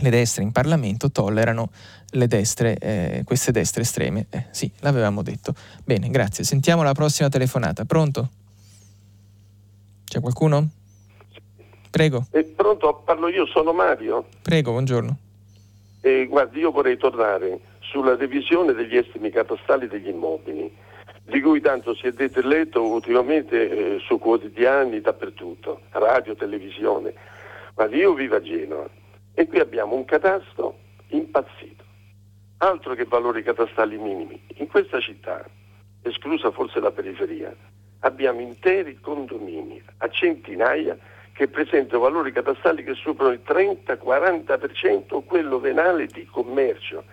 le destre in Parlamento tollerano le destre, eh, queste destre estreme. Eh, sì, l'avevamo detto. Bene, grazie. Sentiamo la prossima telefonata. Pronto? C'è qualcuno? Prego. Eh, pronto, parlo io, sono Mario. Prego, buongiorno. Eh, guardi, io vorrei tornare sulla revisione degli estimi catastali degli immobili, di cui tanto si è detto e letto ultimamente eh, su quotidiani dappertutto, radio, televisione. Guardi, io vivo a Genova e qui abbiamo un catasto impazzito. Altro che valori catastali minimi. In questa città, esclusa forse la periferia, abbiamo interi condomini a centinaia che presentano valori catastali che superano il 30-40% quello venale di commercio.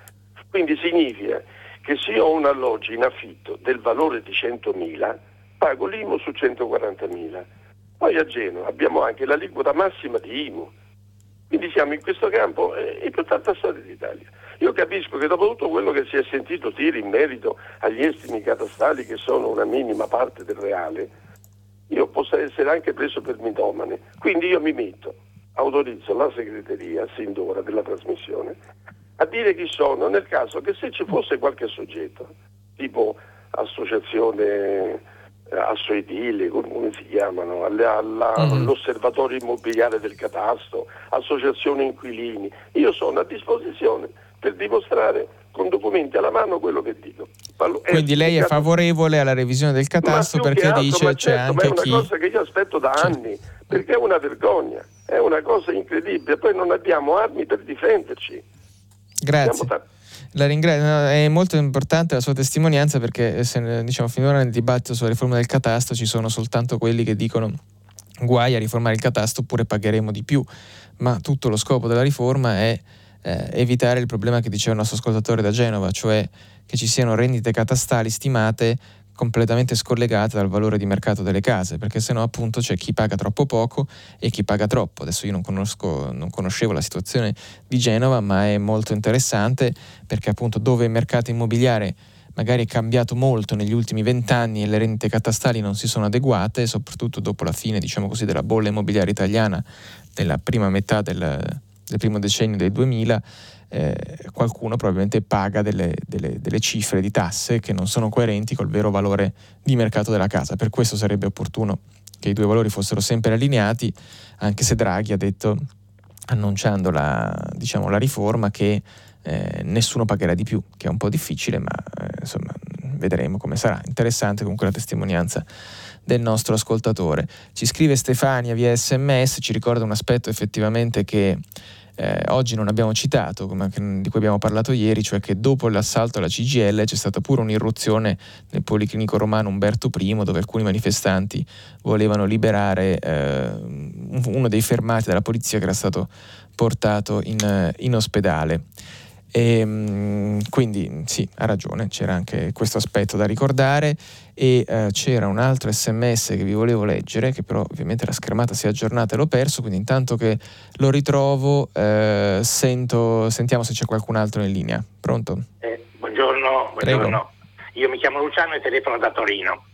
Quindi significa che se io ho un alloggio in affitto del valore di 100.000, pago l'IMU su 140.000. Poi a Genova abbiamo anche l'aliquota massima di IMU quindi siamo in questo campo eh, i più tartassati d'Italia. Io capisco che dopo tutto quello che si è sentito dire in merito agli estimi catastali che sono una minima parte del reale, io possa essere anche preso per mitomane. Quindi io mi metto, autorizzo la segreteria sin d'ora della trasmissione a dire chi sono nel caso che se ci fosse qualche soggetto, tipo associazione assoedili, come si chiamano, alla, alla, mm-hmm. all'osservatorio immobiliare del catasto, associazioni inquilini. Io sono a disposizione per dimostrare con documenti alla mano quello che dico. Quindi lei è favorevole alla revisione del catasto perché altro, dice c'è certo, anche chi... è una cosa che io aspetto da sì. anni, perché è una vergogna, è una cosa incredibile, poi non abbiamo armi per difenderci. Grazie. La ringrazio, è molto importante la sua testimonianza perché se, diciamo, finora nel dibattito sulla riforma del catasto ci sono soltanto quelli che dicono guai a riformare il catasto oppure pagheremo di più, ma tutto lo scopo della riforma è eh, evitare il problema che diceva il nostro ascoltatore da Genova, cioè che ci siano rendite catastali stimate completamente scollegate dal valore di mercato delle case, perché sennò appunto c'è chi paga troppo poco e chi paga troppo. Adesso io non, conosco, non conoscevo la situazione di Genova, ma è molto interessante perché appunto dove il mercato immobiliare magari è cambiato molto negli ultimi vent'anni e le rendite catastali non si sono adeguate, soprattutto dopo la fine diciamo così, della bolla immobiliare italiana della prima metà del, del primo decennio del 2000, eh, qualcuno probabilmente paga delle, delle, delle, cifre di tasse che non sono coerenti col vero valore di mercato della casa. Per questo sarebbe opportuno che i due valori fossero sempre allineati, anche se Draghi ha detto, annunciando la, diciamo, la riforma, che eh, nessuno pagherà di più, che è un po' difficile, ma eh, insomma vedremo come sarà. Interessante comunque la testimonianza del nostro ascoltatore. Ci scrive Stefania via sms, ci ricorda un aspetto effettivamente che eh, oggi non abbiamo citato, come, di cui abbiamo parlato ieri, cioè che dopo l'assalto alla CGL c'è stata pure un'irruzione nel Policlinico Romano Umberto I, dove alcuni manifestanti volevano liberare eh, uno dei fermati dalla polizia che era stato portato in, in ospedale. E, ehm, quindi sì, ha ragione, c'era anche questo aspetto da ricordare e eh, c'era un altro sms che vi volevo leggere, che però ovviamente la schermata si è aggiornata e l'ho perso, quindi intanto che lo ritrovo eh, sento, sentiamo se c'è qualcun altro in linea. Pronto? Eh, buongiorno, buongiorno. Io mi chiamo Luciano e telefono da Torino.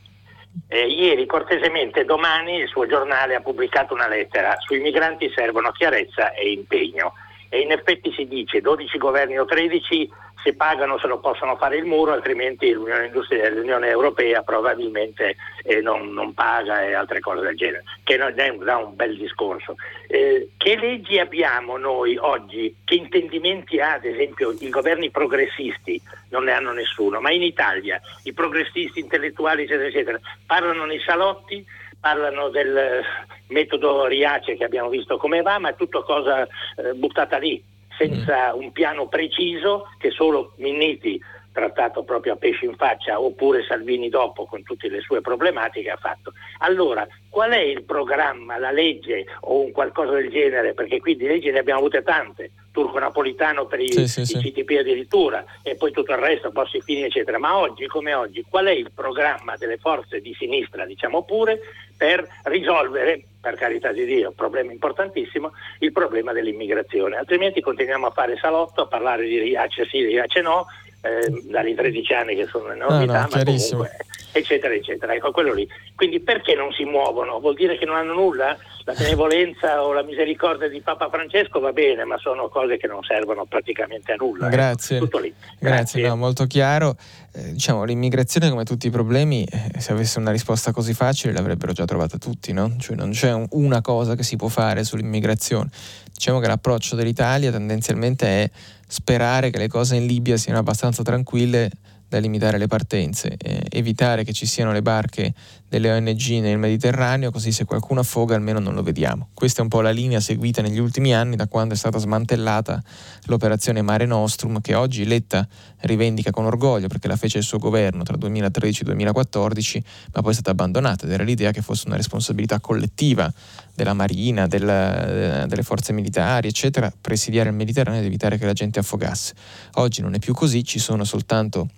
Eh, ieri cortesemente domani il suo giornale ha pubblicato una lettera sui migranti servono chiarezza e impegno e in effetti si dice 12 governi o 13 se pagano se lo possono fare il muro, altrimenti l'Unione, l'Unione Europea probabilmente eh, non, non, paga e altre cose del genere, che non è un, un bel discorso. Eh, che leggi abbiamo noi oggi? Che intendimenti ha ad esempio i governi progressisti? Non ne hanno nessuno, ma in Italia i progressisti intellettuali eccetera eccetera parlano nei salotti, parlano del metodo Riace che abbiamo visto come va, ma è tutto cosa eh, buttata lì senza mm. un piano preciso che solo Minniti trattato proprio a pesci in faccia, oppure Salvini dopo con tutte le sue problematiche ha fatto. Allora, qual è il programma, la legge o un qualcosa del genere? Perché qui di leggi ne abbiamo avute tante, turco napolitano per i, sì, sì, i CTP addirittura e poi tutto il resto, Bossi Fini eccetera. Ma oggi come oggi qual è il programma delle forze di sinistra, diciamo pure, per risolvere, per carità di Dio, un problema importantissimo, il problema dell'immigrazione? Altrimenti continuiamo a fare salotto, a parlare di Riace sì, Riace no eh, dalle 13 anni che sono in novità, no, no, ma comunque, eccetera, eccetera. Ecco, quello lì. Quindi perché non si muovono? Vuol dire che non hanno nulla? La benevolenza o la misericordia di Papa Francesco va bene, ma sono cose che non servono praticamente a nulla. Eh. Grazie. Ecco, tutto lì. Grazie, Grazie. No, molto chiaro. Eh, diciamo, l'immigrazione, come tutti i problemi, eh, se avesse una risposta così facile l'avrebbero già trovata tutti, no? Cioè non c'è un, una cosa che si può fare sull'immigrazione. Diciamo che l'approccio dell'Italia tendenzialmente è sperare che le cose in Libia siano abbastanza tranquille da limitare le partenze, eh, evitare che ci siano le barche delle ONG nel Mediterraneo, così se qualcuno affoga almeno non lo vediamo. Questa è un po' la linea seguita negli ultimi anni da quando è stata smantellata l'operazione Mare Nostrum, che oggi Letta rivendica con orgoglio perché la fece il suo governo tra 2013 e 2014, ma poi è stata abbandonata ed era l'idea che fosse una responsabilità collettiva della Marina, della, delle forze militari, eccetera, presidiare il Mediterraneo ed evitare che la gente affogasse. Oggi non è più così, ci sono soltanto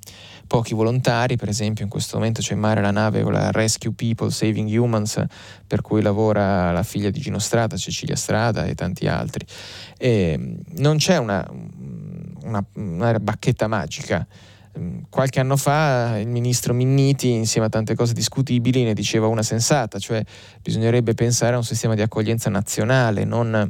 pochi volontari, per esempio in questo momento c'è in mare la nave con la Rescue People Saving Humans per cui lavora la figlia di Gino Strada, Cecilia Strada e tanti altri. E mm, non c'è una, una, una bacchetta magica. Mm, qualche anno fa il ministro Minniti, insieme a tante cose discutibili, ne diceva una sensata, cioè bisognerebbe pensare a un sistema di accoglienza nazionale, non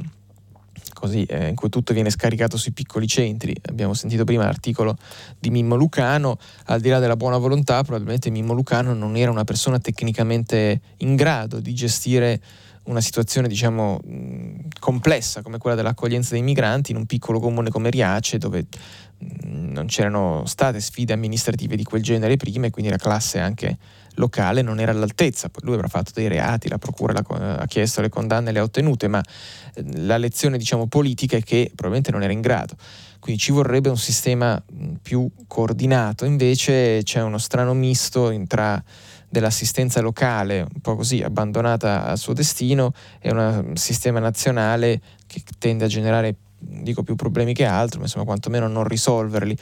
così, eh, in cui tutto viene scaricato sui piccoli centri. Abbiamo sentito prima l'articolo di Mimmo Lucano, al di là della buona volontà, probabilmente Mimmo Lucano non era una persona tecnicamente in grado di gestire una situazione diciamo complessa come quella dell'accoglienza dei migranti in un piccolo comune come Riace dove non c'erano state sfide amministrative di quel genere prima e quindi la classe anche locale non era all'altezza, poi lui avrà fatto dei reati, la procura ha chiesto le condanne le ha ottenute, ma eh, la lezione diciamo, politica è che probabilmente non era in grado. Quindi ci vorrebbe un sistema più coordinato, invece c'è uno strano misto tra dell'assistenza locale, un po' così abbandonata al suo destino, e un sistema nazionale che tende a generare dico più problemi che altro, ma insomma quantomeno non risolverli.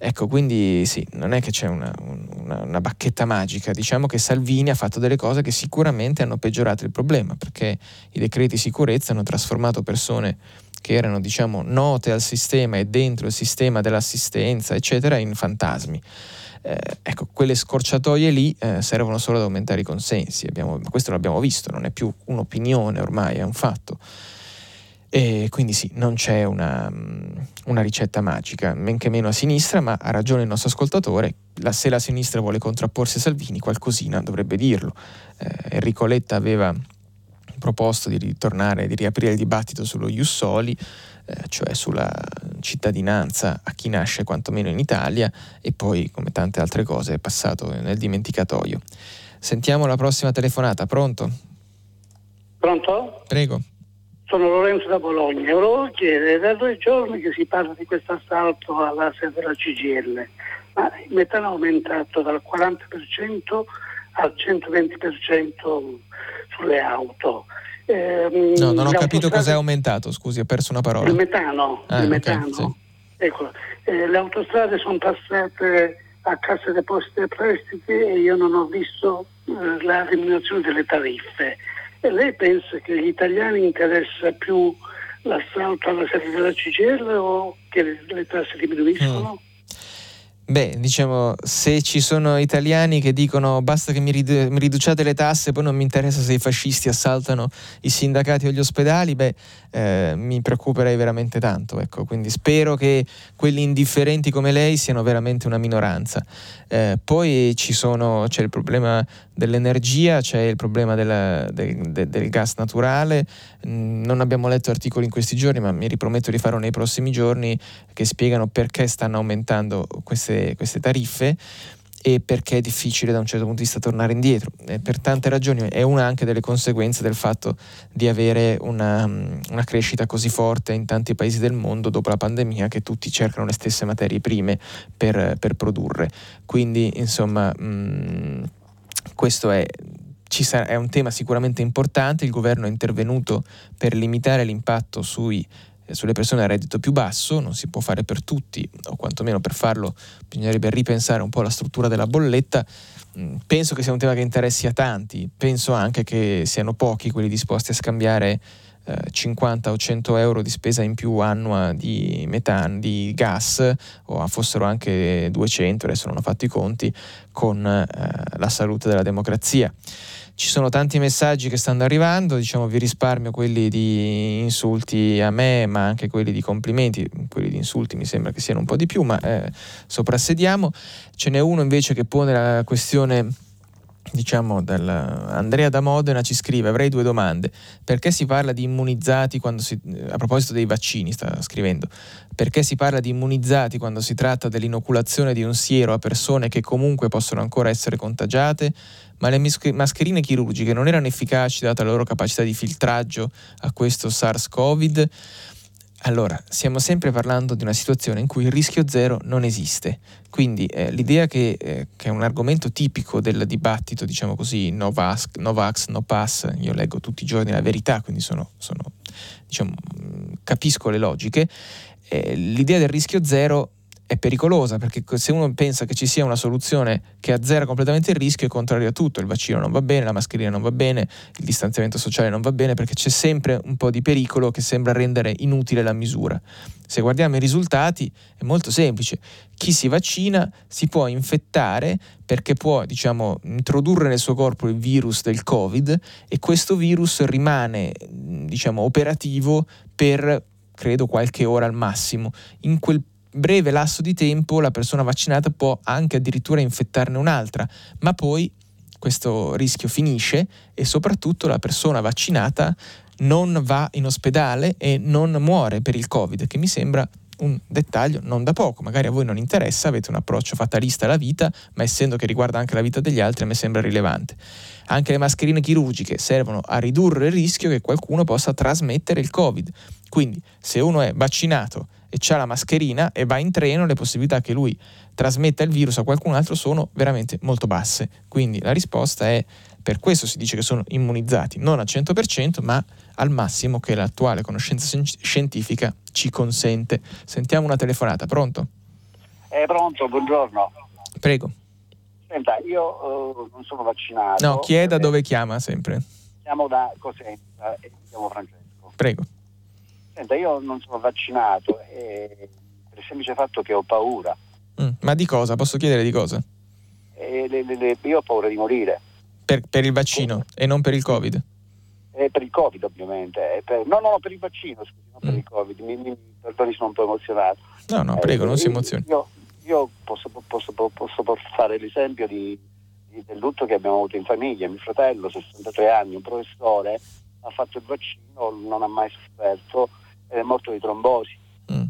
Ecco, quindi sì, non è che c'è una, una, una, bacchetta magica, diciamo che Salvini ha fatto delle cose che sicuramente hanno peggiorato il problema, perché i decreti sicurezza hanno trasformato persone che erano diciamo note al sistema e dentro il sistema dell'assistenza, eccetera, in fantasmi. Eh, ecco, quelle scorciatoie lì eh, servono solo ad aumentare i consensi, abbiamo, questo l'abbiamo visto, non è più un'opinione ormai, è un fatto. E quindi sì, non c'è una, una, ricetta magica, men che meno a sinistra, ma ha ragione il nostro ascoltatore, la, se la sinistra vuole contrapporsi a Salvini qualcosina dovrebbe dirlo. Eh, Enrico Letta aveva proposto di ritornare, di riaprire il dibattito sullo Ius Soli, eh, cioè sulla cittadinanza a chi nasce quantomeno in Italia e poi, come tante altre cose, è passato nel dimenticatoio. Sentiamo la prossima telefonata, pronto? Pronto? Prego. Sono Lorenzo da Bologna. Volevo chiedere, da due giorni che si parla di questo assalto alla sede della CGL, ma il metano è aumentato dal 40% al 120% sulle auto. Eh, no, non ho capito cosa è aumentato, scusi, ho perso una parola. Il metano. Ah, il metano. Okay, sì. ecco, eh, le autostrade sono passate a Cassa Depositi e Prestiti e io non ho visto eh, la diminuzione delle tariffe. E lei pensa che agli italiani interessa più l'assalto alla sede della CGL o che le, le tasse diminuiscono? Mm. Beh, diciamo, se ci sono italiani che dicono basta che mi, ridu- mi, riduciate le tasse, poi non mi interessa se i fascisti assaltano i sindacati o gli ospedali, beh, eh, mi preoccuperei veramente tanto. Ecco. Quindi spero che quelli indifferenti come lei siano veramente una minoranza. Eh, poi sono, c'è il problema dell'energia, c'è il problema della, del, del, del, gas naturale. Mm, non abbiamo letto articoli in questi giorni, ma mi riprometto di farlo nei prossimi giorni che spiegano perché stanno aumentando queste, queste tariffe. E perché è difficile da un certo punto di vista tornare indietro. E per tante ragioni è una anche delle conseguenze del fatto di avere una, una, crescita così forte in tanti paesi del mondo dopo la pandemia che tutti cercano le stesse materie prime per, per produrre. Quindi insomma mh, questo è Sarà, è un tema sicuramente importante, il governo è intervenuto per limitare l'impatto sui sulle persone a reddito più basso, non si può fare per tutti, o quantomeno per farlo bisognerebbe ripensare un po' la struttura della bolletta. Mm, penso che sia un tema che interessi a tanti, penso anche che siano pochi quelli disposti a scambiare 50 eh, o 100 euro di spesa in più annua di metan, di gas, o fossero anche 200, adesso non ho fatto i conti, con eh, la salute della democrazia. Ci sono tanti messaggi che stanno arrivando, diciamo vi risparmio quelli di insulti a me, ma anche quelli di complimenti, quelli di insulti mi sembra che siano un po' di più, ma eh, soprassediamo. Ce n'è uno invece che pone la questione diciamo Andrea da Modena ci scrive avrei due domande perché si parla di immunizzati quando si a proposito dei vaccini sta scrivendo perché si parla di immunizzati quando si tratta dell'inoculazione di un siero a persone che comunque possono ancora essere contagiate ma le mascherine chirurgiche non erano efficaci data la loro capacità di filtraggio a questo SARS-CoV? Allora, stiamo sempre parlando di una situazione in cui il rischio zero non esiste. Quindi eh, l'idea che, eh, che, è un argomento tipico del dibattito, diciamo così, no vax, no, vax, no pass, io leggo tutti i giorni la verità, quindi sono, sono, diciamo, capisco le logiche, eh, l'idea del rischio zero è pericolosa perché se uno pensa che ci sia una soluzione che azzera completamente il rischio è contrario a tutto, il vaccino non va bene, la mascherina non va bene, il distanziamento sociale non va bene perché c'è sempre un po' di pericolo che sembra rendere inutile la misura. Se guardiamo i risultati è molto semplice, chi si vaccina si può infettare perché può diciamo, introdurre nel suo corpo il virus del Covid e questo virus rimane diciamo, operativo per credo qualche ora al massimo. In quel breve lasso di tempo la persona vaccinata può anche addirittura infettarne un'altra, ma poi questo rischio finisce e soprattutto la persona vaccinata non va in ospedale e non muore per il Covid, che mi sembra un dettaglio non da poco, magari a voi non interessa, avete un approccio fatalista alla vita, ma essendo che riguarda anche la vita degli altri a me sembra rilevante. Anche le mascherine chirurgiche servono a ridurre il rischio che qualcuno possa trasmettere il Covid. Quindi se uno è vaccinato e ha la mascherina e va in treno, le possibilità che lui trasmetta il virus a qualcun altro sono veramente molto basse. Quindi la risposta è per questo si dice che sono immunizzati, non al 100%, ma al massimo che l'attuale conoscenza scientifica ci consente. Sentiamo una telefonata, pronto? Eh, pronto, buongiorno. Prego. Senta, io uh, non sono vaccinato. No, chieda eh, dove chiama sempre. Chiamo da Cosenza e mi chiamo Francesco. Prego. Senta, io non sono vaccinato e per il semplice fatto che ho paura. Mm, ma di cosa? Posso chiedere di cosa? Le, le, le, io ho paura di morire. Per, per il vaccino e non per il Covid? Eh, per il Covid ovviamente. Per, no, no, per il vaccino, scusi, non per mm. il Covid. Mi, mi perdoni, sono un po' emozionato. No, no, prego, eh, non si emozioni. Io, io posso, posso, posso, fare l'esempio di, di, del lutto che abbiamo avuto in famiglia. Mio fratello, 63 anni, un professore, ha fatto il vaccino, non ha mai sofferto ed è morto di trombosi. Mm.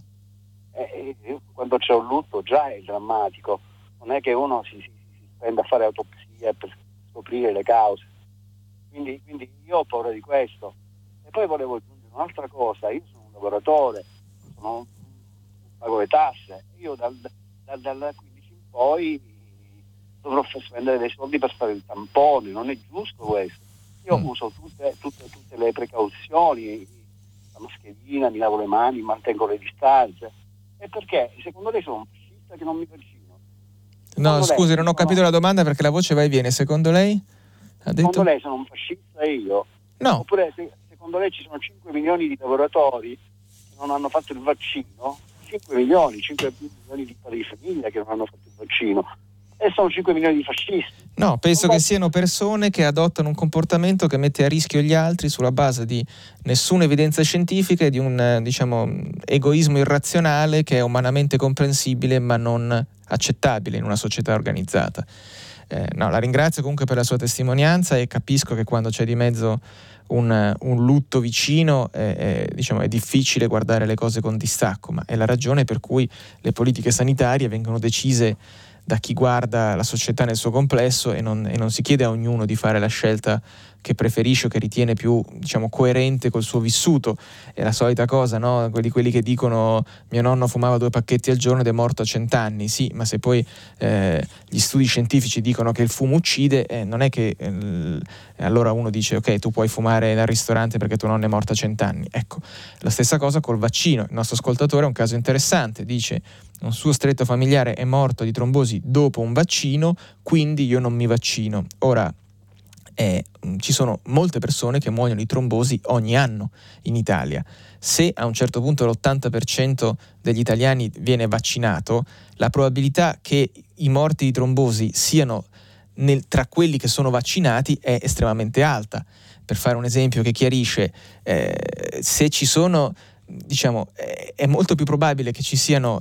E, e, quando c'è un lutto già è drammatico, non è che uno si, si, si prenda a fare autopsia per scoprire le cause. Quindi, quindi, io ho paura di questo. E poi volevo aggiungere un'altra cosa, io sono un lavoratore, sono, pago le tasse, io dal, dal, dal 15 in poi dovrò spendere dei soldi per fare il tampone, non è giusto questo. Io mm. uso tutte, tutte, tutte le precauzioni, la mascherina, mi lavo le mani, mantengo le distanze. E perché? Secondo lei sono un fascista che non mi vaccino? No, scusi, non ho capito la domanda perché la voce va e viene. Secondo lei? Ha detto... Secondo lei sono un fascista io? No. Oppure se, secondo lei ci sono 5 milioni di lavoratori che non hanno fatto il vaccino? 5 milioni, 5 milioni di padri di famiglia che non hanno fatto il vaccino e sono 5 milioni di fascisti. No, penso che siano persone che adottano un comportamento che mette a rischio gli altri sulla base di nessuna evidenza scientifica e di un diciamo, egoismo irrazionale che è umanamente comprensibile ma non accettabile in una società organizzata. Eh, no, la ringrazio comunque per la sua testimonianza e capisco che quando c'è di mezzo un, un lutto vicino eh, eh, diciamo, è difficile guardare le cose con distacco, ma è la ragione per cui le politiche sanitarie vengono decise da chi guarda la società nel suo complesso e non, e non si chiede a ognuno di fare la scelta che preferisce o che ritiene più diciamo, coerente col suo vissuto. È la solita cosa, no? quelli, quelli, che dicono mio nonno fumava due pacchetti al giorno ed è morto a cent'anni. Sì, ma se poi eh, gli studi scientifici dicono che il fumo uccide, eh, non è che eh, allora uno dice ok, tu puoi fumare dal ristorante perché tuo nonno è morto a cent'anni. Ecco, la stessa cosa col vaccino. Il nostro ascoltatore è un caso interessante, dice un suo stretto familiare è morto di trombosi dopo un vaccino, quindi io non mi vaccino. Ora, eh, ci sono molte persone che muoiono di trombosi ogni anno in Italia. Se a un certo punto l'80% degli italiani viene vaccinato, la probabilità che i morti di trombosi siano nel, tra quelli che sono vaccinati è estremamente alta. Per fare un esempio che chiarisce, eh, se ci sono, diciamo, eh, è molto più probabile che ci siano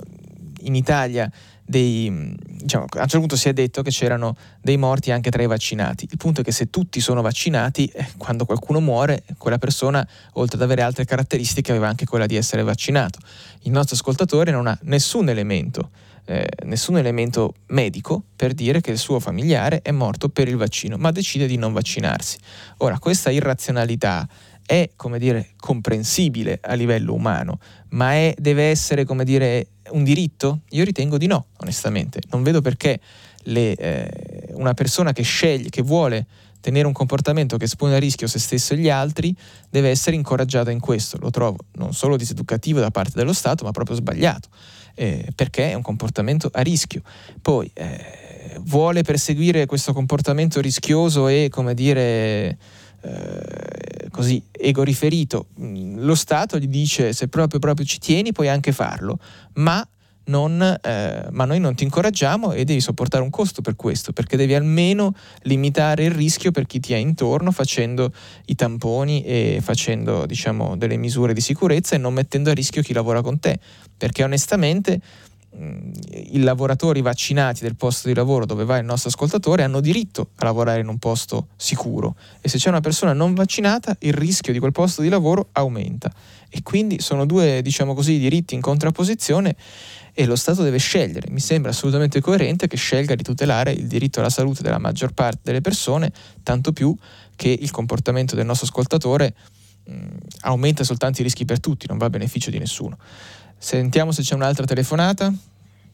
in Italia dei, diciamo, a un certo punto si è detto che c'erano dei morti anche tra i vaccinati. Il punto è che se tutti sono vaccinati, eh, quando qualcuno muore, quella persona, oltre ad avere altre caratteristiche, aveva anche quella di essere vaccinato. Il nostro ascoltatore non ha nessun elemento, eh, nessun elemento medico per dire che il suo familiare è morto per il vaccino, ma decide di non vaccinarsi. Ora, questa irrazionalità è, come dire, comprensibile a livello umano, ma è, deve essere, come dire, un diritto? Io ritengo di no, onestamente. Non vedo perché le, eh, una persona che sceglie, che vuole tenere un comportamento che espone a rischio se stesso e gli altri, deve essere incoraggiata in questo. Lo trovo non solo diseducativo da parte dello Stato, ma proprio sbagliato, eh, perché è un comportamento a rischio. Poi eh, vuole perseguire questo comportamento rischioso e, come dire, eh, così ego riferito, mm, lo Stato gli dice se proprio, proprio ci tieni puoi anche farlo, ma, non, eh, ma noi non ti incoraggiamo e devi sopportare un costo per questo, perché devi almeno limitare il rischio per chi ti è intorno facendo i tamponi e facendo diciamo, delle misure di sicurezza e non mettendo a rischio chi lavora con te, perché onestamente i lavoratori vaccinati del posto di lavoro dove va il nostro ascoltatore hanno diritto a lavorare in un posto sicuro. E se c'è una persona non vaccinata il rischio di quel posto di lavoro aumenta. E quindi sono due diciamo così diritti in contrapposizione e lo Stato deve scegliere. Mi sembra assolutamente coerente che scelga di tutelare il diritto alla salute della maggior parte delle persone tanto più che il comportamento del nostro ascoltatore mh, aumenta soltanto i rischi per tutti non va a beneficio di nessuno Sentiamo se c'è un'altra telefonata.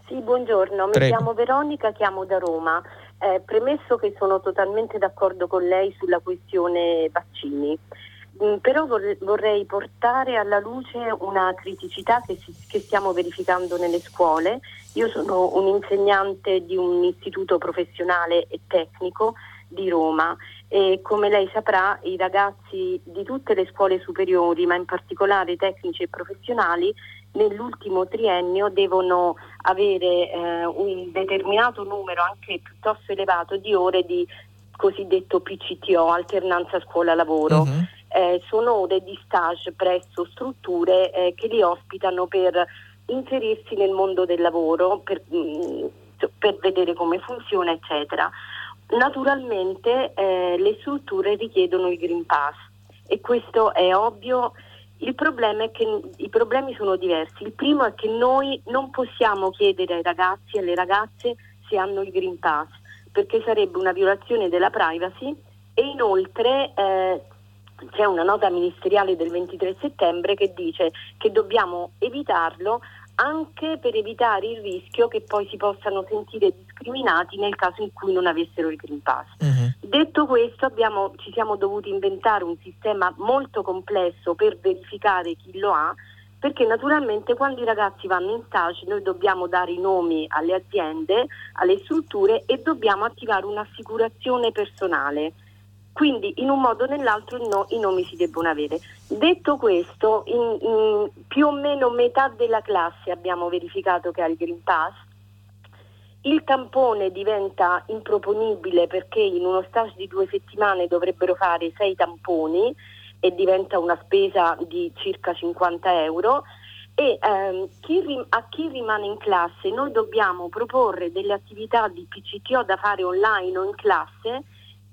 Sì, buongiorno, mi Prego. chiamo Veronica, chiamo da Roma. Eh, premesso che sono totalmente d'accordo con lei sulla questione vaccini, mm, però vorrei portare alla luce una criticità che, si, che stiamo verificando nelle scuole. Io sono un insegnante di un istituto professionale e tecnico di Roma e come lei saprà i ragazzi di tutte le scuole superiori, ma in particolare tecnici e professionali, nell'ultimo triennio devono avere eh, un determinato numero anche piuttosto elevato di ore di cosiddetto PCTO, alternanza scuola-lavoro. Uh-huh. Eh, sono ore di stage presso strutture eh, che li ospitano per inserirsi nel mondo del lavoro, per, mh, mm, per vedere come funziona, eccetera. Naturalmente eh, le strutture richiedono il Green Pass e questo è ovvio il problema è che i problemi sono diversi. Il primo è che noi non possiamo chiedere ai ragazzi e alle ragazze se hanno il Green Pass, perché sarebbe una violazione della privacy e inoltre eh, c'è una nota ministeriale del 23 settembre che dice che dobbiamo evitarlo anche per evitare il rischio che poi si possano sentire discriminati nel caso in cui non avessero il Green Pass. Uh-huh. Detto questo, abbiamo, ci siamo dovuti inventare un sistema molto complesso per verificare chi lo ha, perché naturalmente quando i ragazzi vanno in stage noi dobbiamo dare i nomi alle aziende, alle strutture e dobbiamo attivare un'assicurazione personale quindi in un modo o nell'altro no, i nomi si debbono avere. Detto questo, in, in più o meno metà della classe abbiamo verificato che ha il Green Pass, il tampone diventa improponibile perché in uno stage di due settimane dovrebbero fare sei tamponi e diventa una spesa di circa 50 euro e ehm, chi rim- a chi rimane in classe noi dobbiamo proporre delle attività di PCTO da fare online o in classe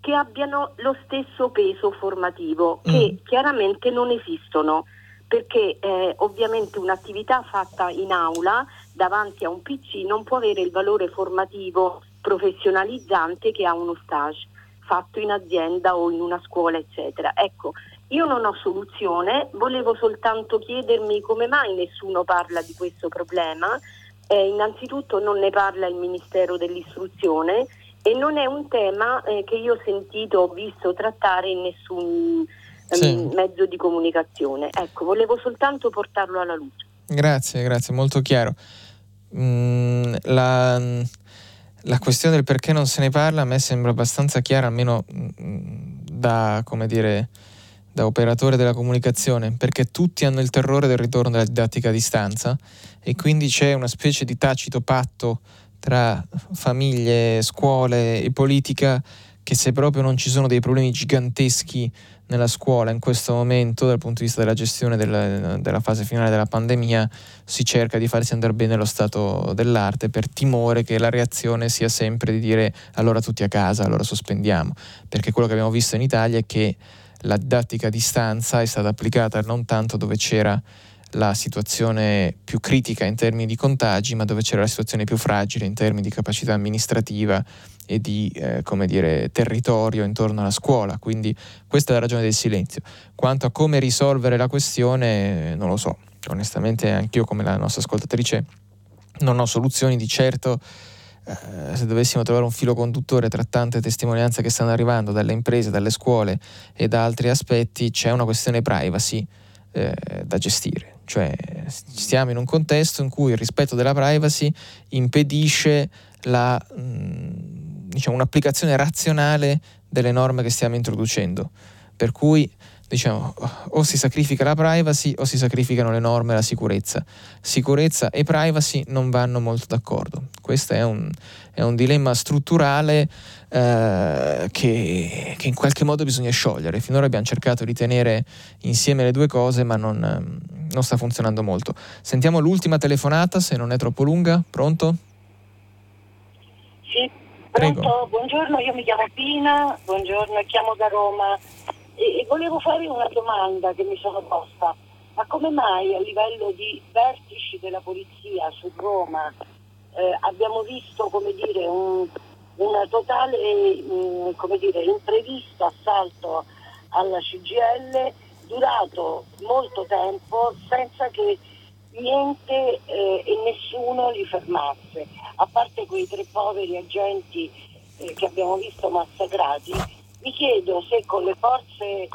che abbiano lo stesso peso formativo, che mm. chiaramente non esistono, perché eh, ovviamente un'attività fatta in aula davanti a un PC non può avere il valore formativo professionalizzante che ha uno stage fatto in azienda o in una scuola, eccetera. Ecco, io non ho soluzione, volevo soltanto chiedermi come mai nessuno parla di questo problema. Eh, innanzitutto non ne parla il Ministero dell'Istruzione e non è un tema eh, che io ho sentito o visto trattare in nessun ehm, sì. mezzo di comunicazione. Ecco, volevo soltanto portarlo alla luce. Grazie, grazie, molto chiaro. Mm, la, la, questione del perché non se ne parla a me sembra abbastanza chiara, almeno mm, da, come dire, da operatore della comunicazione, perché tutti hanno il terrore del ritorno della didattica a distanza e quindi c'è una specie di tacito patto tra famiglie, scuole e politica che se proprio non ci sono dei problemi giganteschi nella scuola in questo momento dal punto di vista della gestione del, della fase finale della pandemia si cerca di farsi andare bene lo stato dell'arte per timore che la reazione sia sempre di dire allora tutti a casa, allora sospendiamo, perché quello che abbiamo visto in Italia è che la didattica a distanza è stata applicata non tanto dove c'era la situazione più critica in termini di contagi, ma dove c'era la situazione più fragile in termini di capacità amministrativa e di eh, dire, territorio intorno alla scuola. Quindi questa è la ragione del silenzio. Quanto a come risolvere la questione, non lo so. Onestamente, anch'io, come la nostra ascoltatrice, non ho soluzioni di certo. Eh, se dovessimo trovare un filo conduttore tra tante testimonianze che stanno arrivando dalle imprese, dalle scuole e da altri aspetti, c'è una questione privacy eh, da gestire. Cioè stiamo in un contesto in cui il rispetto della privacy impedisce la, mm, diciamo, un'applicazione razionale delle norme che stiamo introducendo. Per cui diciamo, o si sacrifica la privacy o si sacrificano le norme e la sicurezza. Sicurezza e privacy non vanno molto d'accordo. Questo è un, è un dilemma strutturale eh, che, che, in qualche modo bisogna sciogliere. Finora abbiamo cercato di tenere insieme le due cose, ma non, non sta funzionando molto. Sentiamo l'ultima telefonata, se non è troppo lunga. Pronto? Sì, pronto, Prego. buongiorno, io mi chiamo Pina, buongiorno, chiamo da Roma e, e volevo fare una domanda che mi sono posta. Ma come mai a livello di vertici della polizia su Roma eh, abbiamo visto come dire, un, un totale mm, come dire, imprevisto assalto alla CGL durato molto tempo senza che niente eh, e nessuno li fermasse, a parte quei tre poveri agenti eh, che abbiamo visto massacrati mi chiedo se con le forze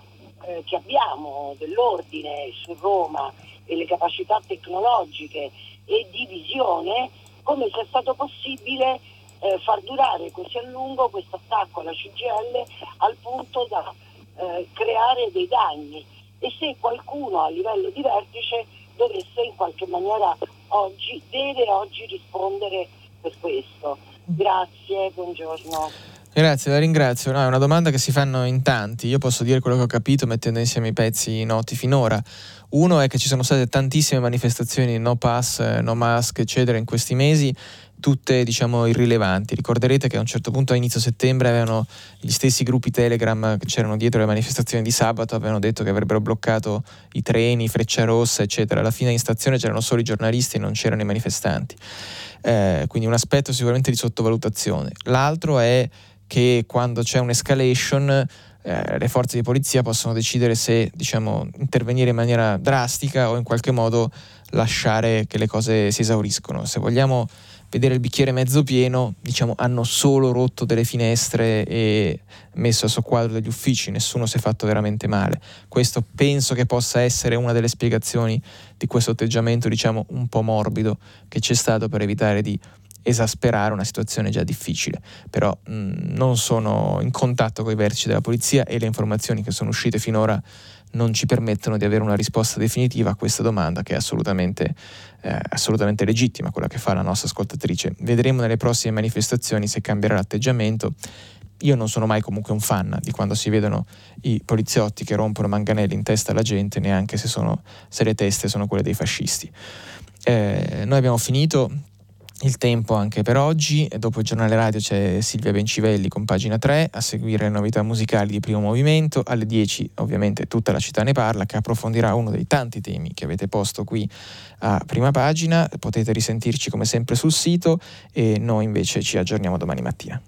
eh, che abbiamo dell'ordine su Roma e le capacità tecnologiche e di visione, come sia stato possibile eh, far durare così a lungo questo attacco alla CGL al punto da eh, creare dei danni e se qualcuno a livello di vertice dovesse in qualche maniera oggi, deve oggi rispondere per questo. Grazie, buongiorno. Grazie, la ringrazio. No, è una domanda che si fanno in tanti. Io posso dire quello che ho capito mettendo insieme i pezzi noti finora. Uno è che ci sono state tantissime manifestazioni no pass, no mask, eccetera, in questi mesi, tutte diciamo irrilevanti. Ricorderete che a un certo punto a inizio settembre avevano gli stessi gruppi Telegram che c'erano dietro le manifestazioni di sabato, avevano detto che avrebbero bloccato i treni, Freccia Rossa, eccetera. Alla fine in stazione c'erano solo i giornalisti e non c'erano i manifestanti. Eh, quindi un aspetto sicuramente di sottovalutazione. L'altro è che quando c'è un'escalation eh, le forze di polizia possono decidere se diciamo, intervenire in maniera drastica o in qualche modo lasciare che le cose si esauriscono. Se vogliamo vedere il bicchiere mezzo pieno, diciamo, hanno solo rotto delle finestre e messo a soqquadro degli uffici, nessuno si è fatto veramente male. Questo penso che possa essere una delle spiegazioni di questo atteggiamento, diciamo, un po' morbido che c'è stato per evitare di esasperare una situazione già difficile, però mh, non sono in contatto con i vertici della polizia e le informazioni che sono uscite finora non ci permettono di avere una risposta definitiva a questa domanda che è assolutamente, eh, assolutamente legittima, quella che fa la nostra ascoltatrice. Vedremo nelle prossime manifestazioni se cambierà l'atteggiamento. Io non sono mai comunque un fan di quando si vedono i poliziotti che rompono manganelli in testa alla gente, neanche se, sono, se le teste sono quelle dei fascisti. Eh, noi abbiamo finito il tempo anche per oggi. Dopo il giornale radio c'è Silvia Bencivelli con pagina 3 a seguire le novità musicali di primo movimento. Alle 10 ovviamente tutta la città ne parla che approfondirà uno dei tanti temi che avete posto qui a prima pagina. Potete risentirci come sempre sul sito e noi invece ci aggiorniamo domani mattina.